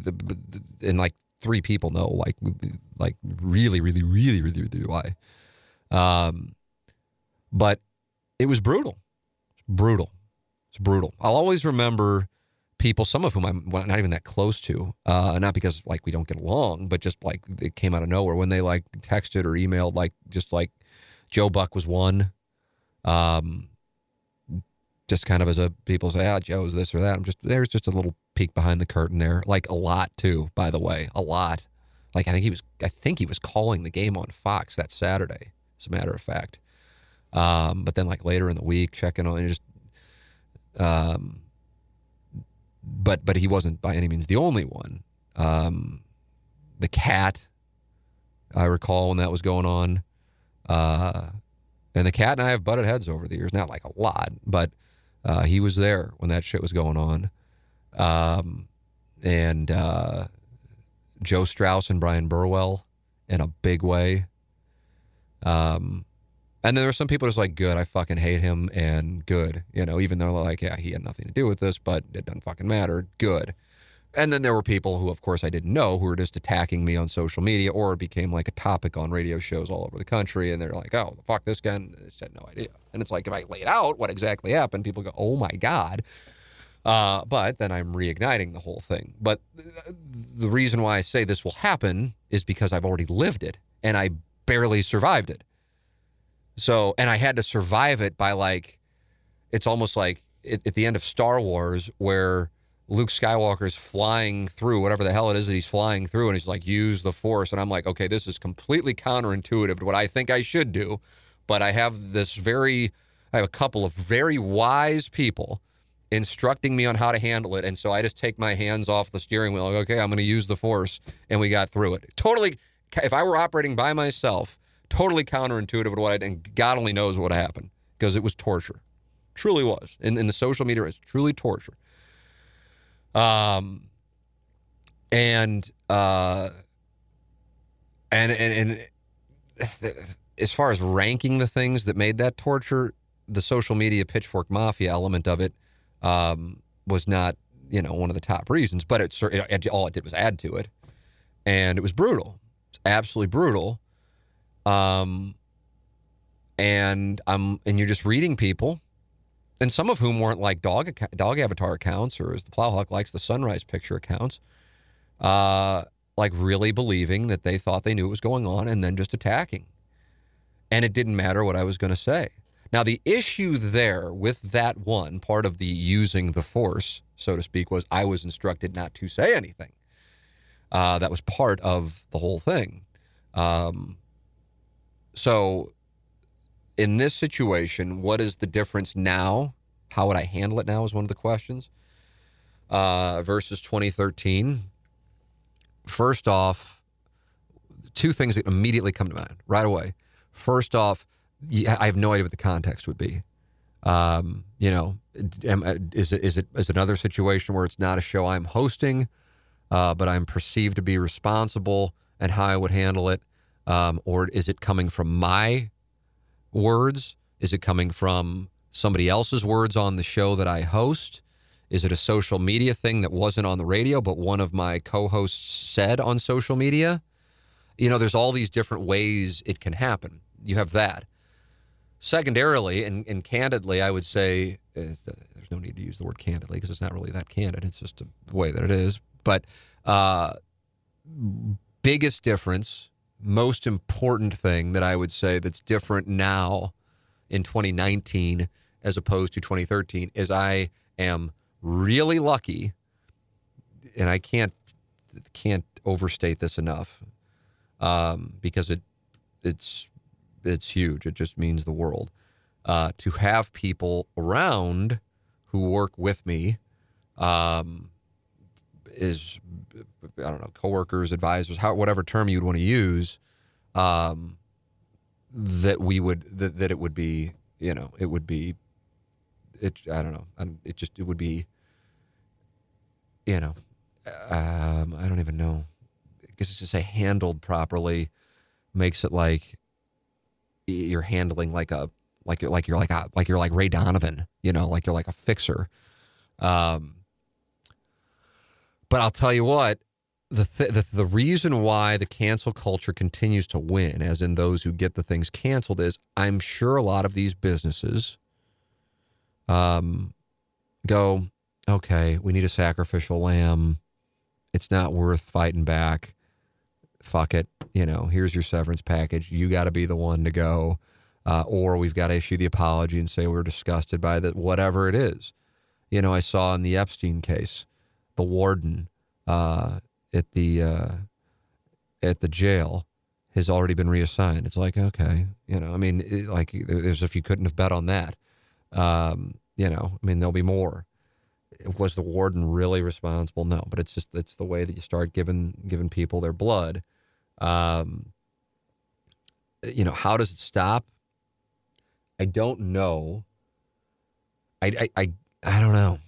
and like three people know, like, like really, really, really, really, really why. Um, but it was brutal, it's brutal. It's brutal. I'll always remember people, some of whom I'm not even that close to, uh, not because like we don't get along, but just like it came out of nowhere when they like texted or emailed, like just like Joe Buck was one. Um, just kind of as a people say, ah, Joe's this or that. I'm just there's just a little peek behind the curtain there, like a lot too. By the way, a lot. Like I think he was, I think he was calling the game on Fox that Saturday. As a matter of fact. Um, but then like later in the week, checking on and just um, but but he wasn't by any means the only one. Um, the cat, I recall when that was going on, uh, and the cat and I have butted heads over the years. Not like a lot, but uh, he was there when that shit was going on. Um, and uh, Joe Strauss and Bryan Burwell in a big way. Um, and then there were some people just like, good, I fucking hate him, and good, you know, even though like, yeah, he had nothing to do with this, but it doesn't fucking matter, good. And then there were people who, of course, I didn't know who were just attacking me on social media or it became like a topic on radio shows all over the country. And they're like, oh, fuck this guy. And I had no idea. And it's like, if I laid out what exactly happened, people go, oh my God. Uh, but then I'm reigniting the whole thing. But the reason why I say this will happen is because I've already lived it and I barely survived it. So, and I had to survive it by like, it's almost like at, at the end of Star Wars where Luke Skywalker is flying through whatever the hell it is that he's flying through, and he's like, use the Force. And I'm like, okay, this is completely counterintuitive to what I think I should do. But I have this very, I have a couple of very wise people instructing me on how to handle it. And so I just take my hands off the steering wheel. Like, okay, I'm going to use the Force. And we got through it. Totally, if I were operating by myself, totally counterintuitive to what I did, and God only knows what happened because it was torture. Truly was. In, in the social media, it's truly torture. Um, and, uh, and, and, and as far as ranking the things that made that torture, the social media pitchfork mafia element of it um, was not, you know, one of the top reasons, but it, it, all it did was add to it. And it was brutal. It's absolutely brutal. Um, and I'm and you're just reading people, and some of whom weren't like dog dog avatar accounts, or as the Plowhawk likes, the sunrise picture accounts. Uh, like really believing that they thought they knew what was going on, and then just attacking, and it didn't matter what I was going to say. Now, the issue there with that one part of the using the force, so to speak, was I was instructed not to say anything. Uh, that was part of the whole thing. Um, so, in this situation, what is the difference now? How would I handle it now? Is one of the questions. Uh, versus 2013. First off, two things that immediately come to mind right away. First off, I have no idea what the context would be. Um, you know, is it, is it is another situation where it's not a show I'm hosting, uh, but I'm perceived to be responsible and how I would handle it? Um, or is it coming from my words? Is it coming from somebody else's words on the show that I host? Is it a social media thing that wasn't on the radio, but one of my co hosts said on social media? You know, there's all these different ways it can happen. You have that. Secondarily, and, and candidly, I would say uh, there's no need to use the word candidly because it's not really that candid. It's just the way that it is. But uh, biggest difference, most important thing that I would say that's different now in 2019 as opposed to 2013 is I am really lucky, and I can't can't overstate this enough um, because it it's it's huge. It just means the world uh, to have people around who work with me. Um, is I don't know coworkers, advisors, how whatever term you'd want to use, um, that we would that, that it would be you know it would be it I don't know it just it would be you know um, I don't even know. I guess it's to say handled properly makes it like you're handling like a like you're like you're like a like you're like Ray Donovan you know like you're like a fixer. Um but I'll tell you what, the, th- the the reason why the cancel culture continues to win, as in those who get the things canceled, is I'm sure a lot of these businesses um, go, okay, we need a sacrificial lamb. It's not worth fighting back. Fuck it. You know, here's your severance package. You got to be the one to go. Uh, or we've got to issue the apology and say we're disgusted by that, whatever it is. You know, I saw in the Epstein case, the warden uh, at the uh, at the jail has already been reassigned. It's like okay, you know, I mean, it, like as if you couldn't have bet on that. Um, you know, I mean, there'll be more. Was the warden really responsible? No, but it's just it's the way that you start giving giving people their blood. Um, you know, how does it stop? I don't know. I I I, I don't know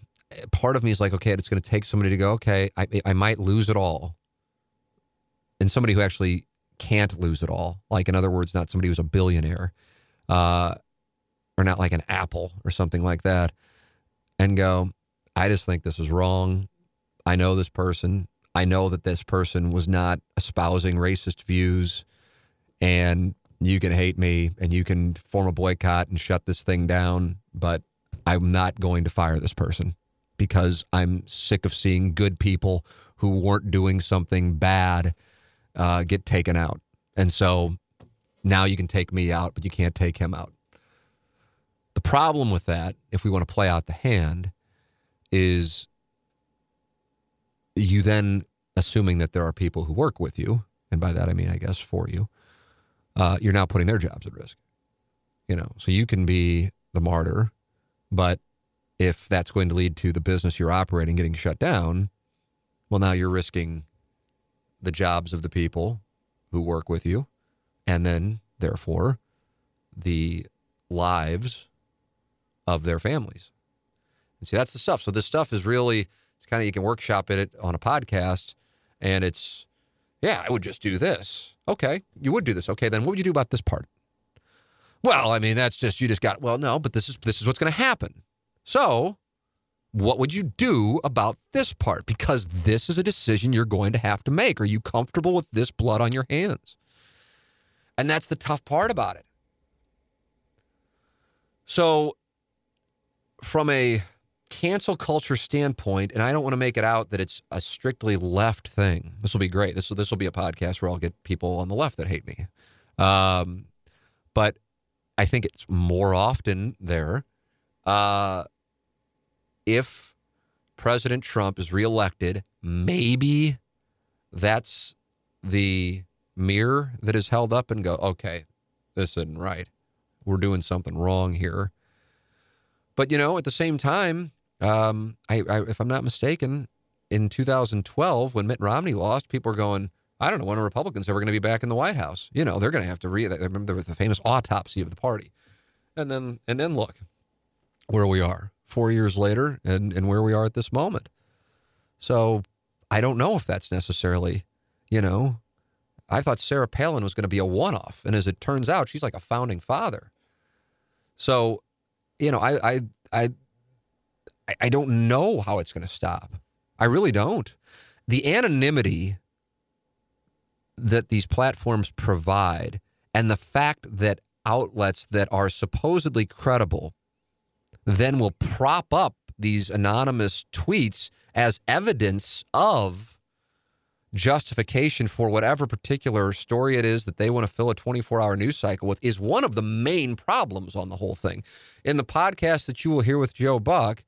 part of me is like, okay, it's going to take somebody to go, okay, I, I might lose it all. And somebody who actually can't lose it all. Like, in other words, not somebody who's a billionaire uh, or not like an Apple or something like that. And go, I just think this is wrong. I know this person. I know that this person was not espousing racist views. And you can hate me and you can form a boycott and shut this thing down, but I'm not going to fire this person because I'm sick of seeing good people who weren't doing something bad uh, get taken out. And so now you can take me out, but you can't take him out. The problem with that, if we want to play out the hand, is you then assuming that there are people who work with you, and by that I mean, I guess, for you, uh, you're now putting their jobs at risk. You know, so you can be the martyr, but if that's going to lead to the business you're operating getting shut down, well, now you're risking the jobs of the people who work with you, and then, therefore, the lives of their families. And see, that's the stuff. So this stuff is really, it's kind of, you can workshop it on a podcast, and it's, yeah, I would just do this. Okay, you would do this. Okay, then what would you do about this part? Well, I mean, that's just you just got. Well, no, but this is this is what's going to happen. So, what would you do about this part? Because this is a decision you're going to have to make. Are you comfortable with this blood on your hands? And that's the tough part about it. So, from a cancel culture standpoint, and I don't want to make it out that it's a strictly left thing. This will be great. This will this will be a podcast where I'll get people on the left that hate me. Um, but I think it's more often there. Uh, if President Trump is reelected, maybe that's the mirror that is held up and go, okay, this isn't right. We're doing something wrong here. But, you know, at the same time, um, I, I, if I'm not mistaken, in 2012, when Mitt Romney lost, people were going, I don't know when Republicans ever going to be back in the White House. You know, they're going to have to re. Remember the famous autopsy of the party, and then and then look where we are four years later and, and where we are at this moment. So I don't know if that's necessarily, you know, I thought Sarah Palin was going to be a one off. And as it turns out, she's like a founding father. So, you know, I, I, I, I don't know how it's going to stop. I really don't. The anonymity that these platforms provide and the fact that outlets that are supposedly credible then will prop up these anonymous tweets as evidence of justification for whatever particular story it is that they want to fill a 24 hour news cycle with is one of the main problems on the whole thing. In the podcast that you will hear with Joe Buck,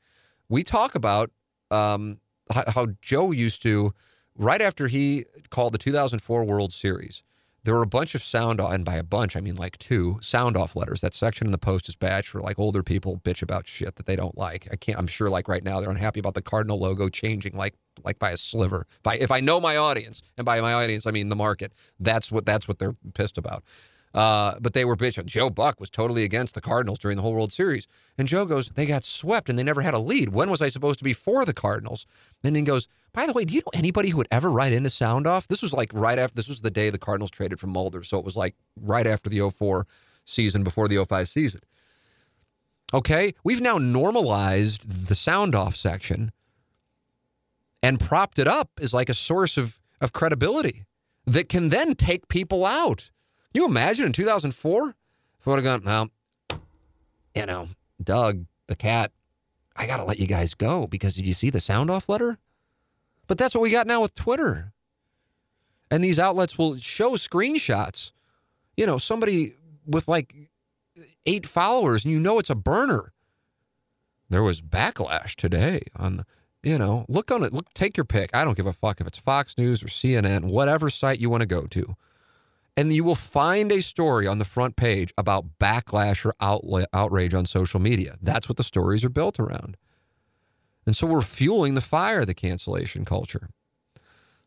we talk about um, how, how Joe used to, right after he called the 2004 World Series, there were a bunch of sound off, and by a bunch, I mean like two sound off letters. That section in the Post is badge for like older people bitch about shit that they don't like. I can't, I'm sure like right now they're unhappy about the Cardinal logo changing like like by a sliver. By if I know my audience, and by my audience I mean the market, that's what that's what they're pissed about. Uh, but they were bitching. Joe Buck was totally against the Cardinals during the whole World Series. And Joe goes, they got swept and they never had a lead. When was I supposed to be for the Cardinals? And then goes, by the way, do you know anybody who would ever write into sound off? This was like right after, this was the day the Cardinals traded from Mulder. So it was like right after the 04 season, before the 05 season. Okay. We've now normalized the sound off section and propped it up as like a source of, of credibility that can then take people out. Can you imagine in 2004? If I would have gone, well, you know, Doug, the cat, I got to let you guys go because did you see the sound off letter? But that's what we got now with Twitter. And these outlets will show screenshots. You know, somebody with like eight followers and you know it's a burner. There was backlash today on the, you know, look on it. Look, take your pick. I don't give a fuck if it's Fox News or CNN, whatever site you want to go to and you will find a story on the front page about backlash or outla- outrage on social media. That's what the stories are built around. And so we're fueling the fire of the cancellation culture.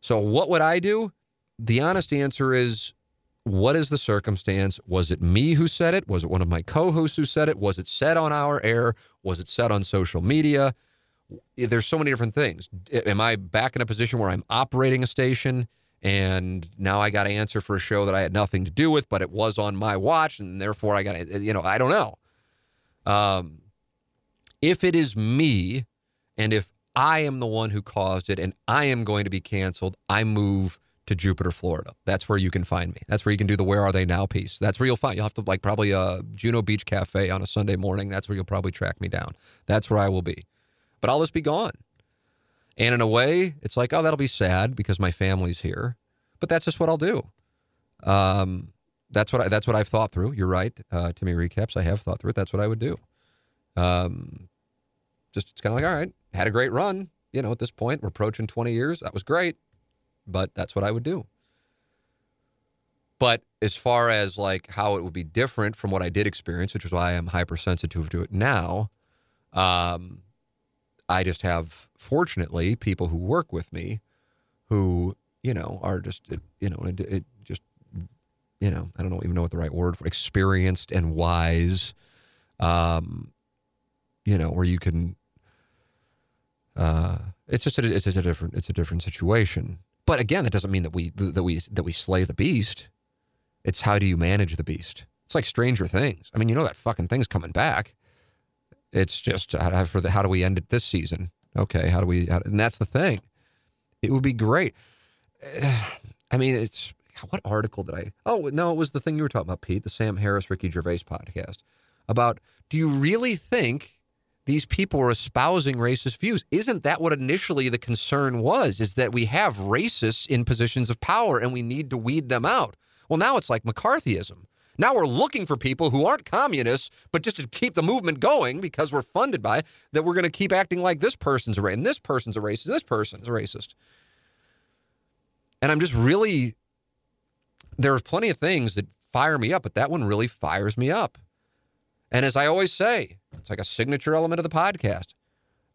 So, what would I do? The honest answer is what is the circumstance? Was it me who said it? Was it one of my co hosts who said it? Was it said on our air? Was it said on social media? There's so many different things. Am I back in a position where I'm operating a station? And now I got to answer for a show that I had nothing to do with, but it was on my watch, and therefore I got to, you know, I don't know. Um, if it is me, and if I am the one who caused it, and I am going to be canceled, I move to Jupiter, Florida. That's where you can find me. That's where you can do the "Where Are They Now" piece. That's where you'll find. You'll have to like probably a Juno Beach Cafe on a Sunday morning. That's where you'll probably track me down. That's where I will be. But I'll just be gone. And in a way, it's like, oh, that'll be sad because my family's here. But that's just what I'll do. Um, that's what I, that's what I've thought through. You're right, uh, Timmy recaps. I have thought through it. That's what I would do. Um, just it's kind of like, all right, had a great run. You know, at this point, we're approaching 20 years. That was great, but that's what I would do. But as far as like how it would be different from what I did experience, which is why I'm hypersensitive to it now, um, I just have, fortunately, people who work with me who, you know, are just, you know, it, it just, you know, I don't even know what the right word for experienced and wise, um, you know, where you can, uh, it's just a, it's just a different, it's a different situation. But again, that doesn't mean that we, that we, that we slay the beast. It's how do you manage the beast? It's like Stranger Things. I mean, you know that fucking thing's coming back. It's just uh, for the how do we end it this season? Okay, how do we? How, and that's the thing. It would be great. *sighs* I mean, it's what article did I? Oh no, it was the thing you were talking about, Pete, the Sam Harris Ricky Gervais podcast about. Do you really think these people are espousing racist views? Isn't that what initially the concern was? Is that we have racists in positions of power and we need to weed them out? Well, now it's like McCarthyism. Now we're looking for people who aren't communists, but just to keep the movement going because we're funded by it, that we're going to keep acting like this person's a racist, and this person's a racist, this person's a racist. And I'm just really, there are plenty of things that fire me up, but that one really fires me up. And as I always say, it's like a signature element of the podcast.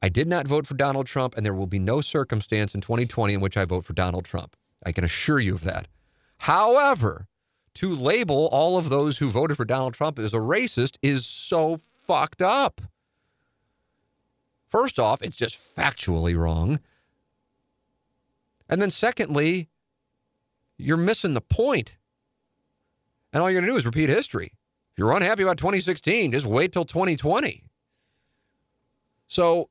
I did not vote for Donald Trump, and there will be no circumstance in 2020 in which I vote for Donald Trump. I can assure you of that. However, to label all of those who voted for Donald Trump as a racist is so fucked up. First off, it's just factually wrong. And then secondly, you're missing the point. And all you're going to do is repeat history. If you're unhappy about 2016, just wait till 2020. So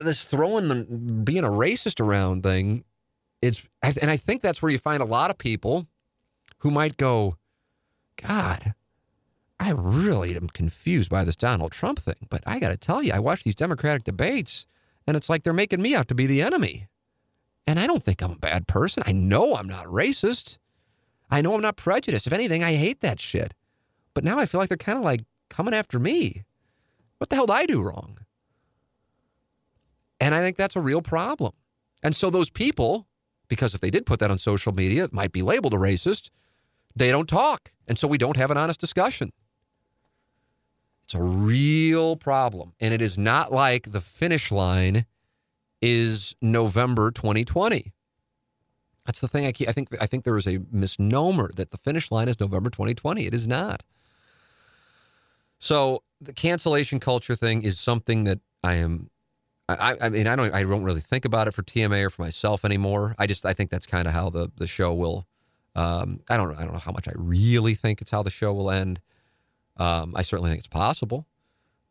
this throwing the being a racist around thing, it's and I think that's where you find a lot of people who might go, God, I really am confused by this Donald Trump thing. But I got to tell you, I watch these Democratic debates and it's like they're making me out to be the enemy. And I don't think I'm a bad person. I know I'm not racist. I know I'm not prejudiced. If anything, I hate that shit. But now I feel like they're kind of like coming after me. What the hell did I do wrong? And I think that's a real problem. And so those people, because if they did put that on social media, it might be labeled a racist, they don't talk. And so we don't have an honest discussion. It's a real problem. And it is not like the finish line is November 2020. That's the thing I keep, I think I think there is a misnomer that the finish line is November 2020. It is not. So the cancellation culture thing is something that I am I, I mean I don't I don't really think about it for TMA or for myself anymore. I just I think that's kind of how the the show will um, I don't I don't know how much I really think it's how the show will end. Um, I certainly think it's possible.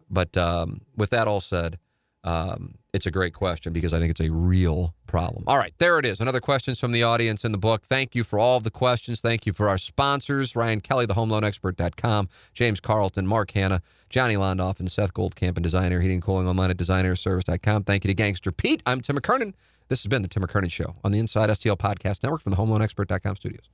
But um, with that all said, um, it's a great question because I think it's a real problem. All right, there it is. Another questions from the audience in the book. Thank you for all of the questions. Thank you for our sponsors, Ryan Kelley, the HomeLoanExpert.com, James Carlton, Mark Hannah, Johnny Londoff, and Seth Goldcamp and Design Aire Heating and Cooling online at designerservice.com. Thank you to Gangster Pete. I'm Tim McKernan. This has been the Tim McKernan Show on the Inside STL Podcast Network from the HomeLoanExpert.com studios.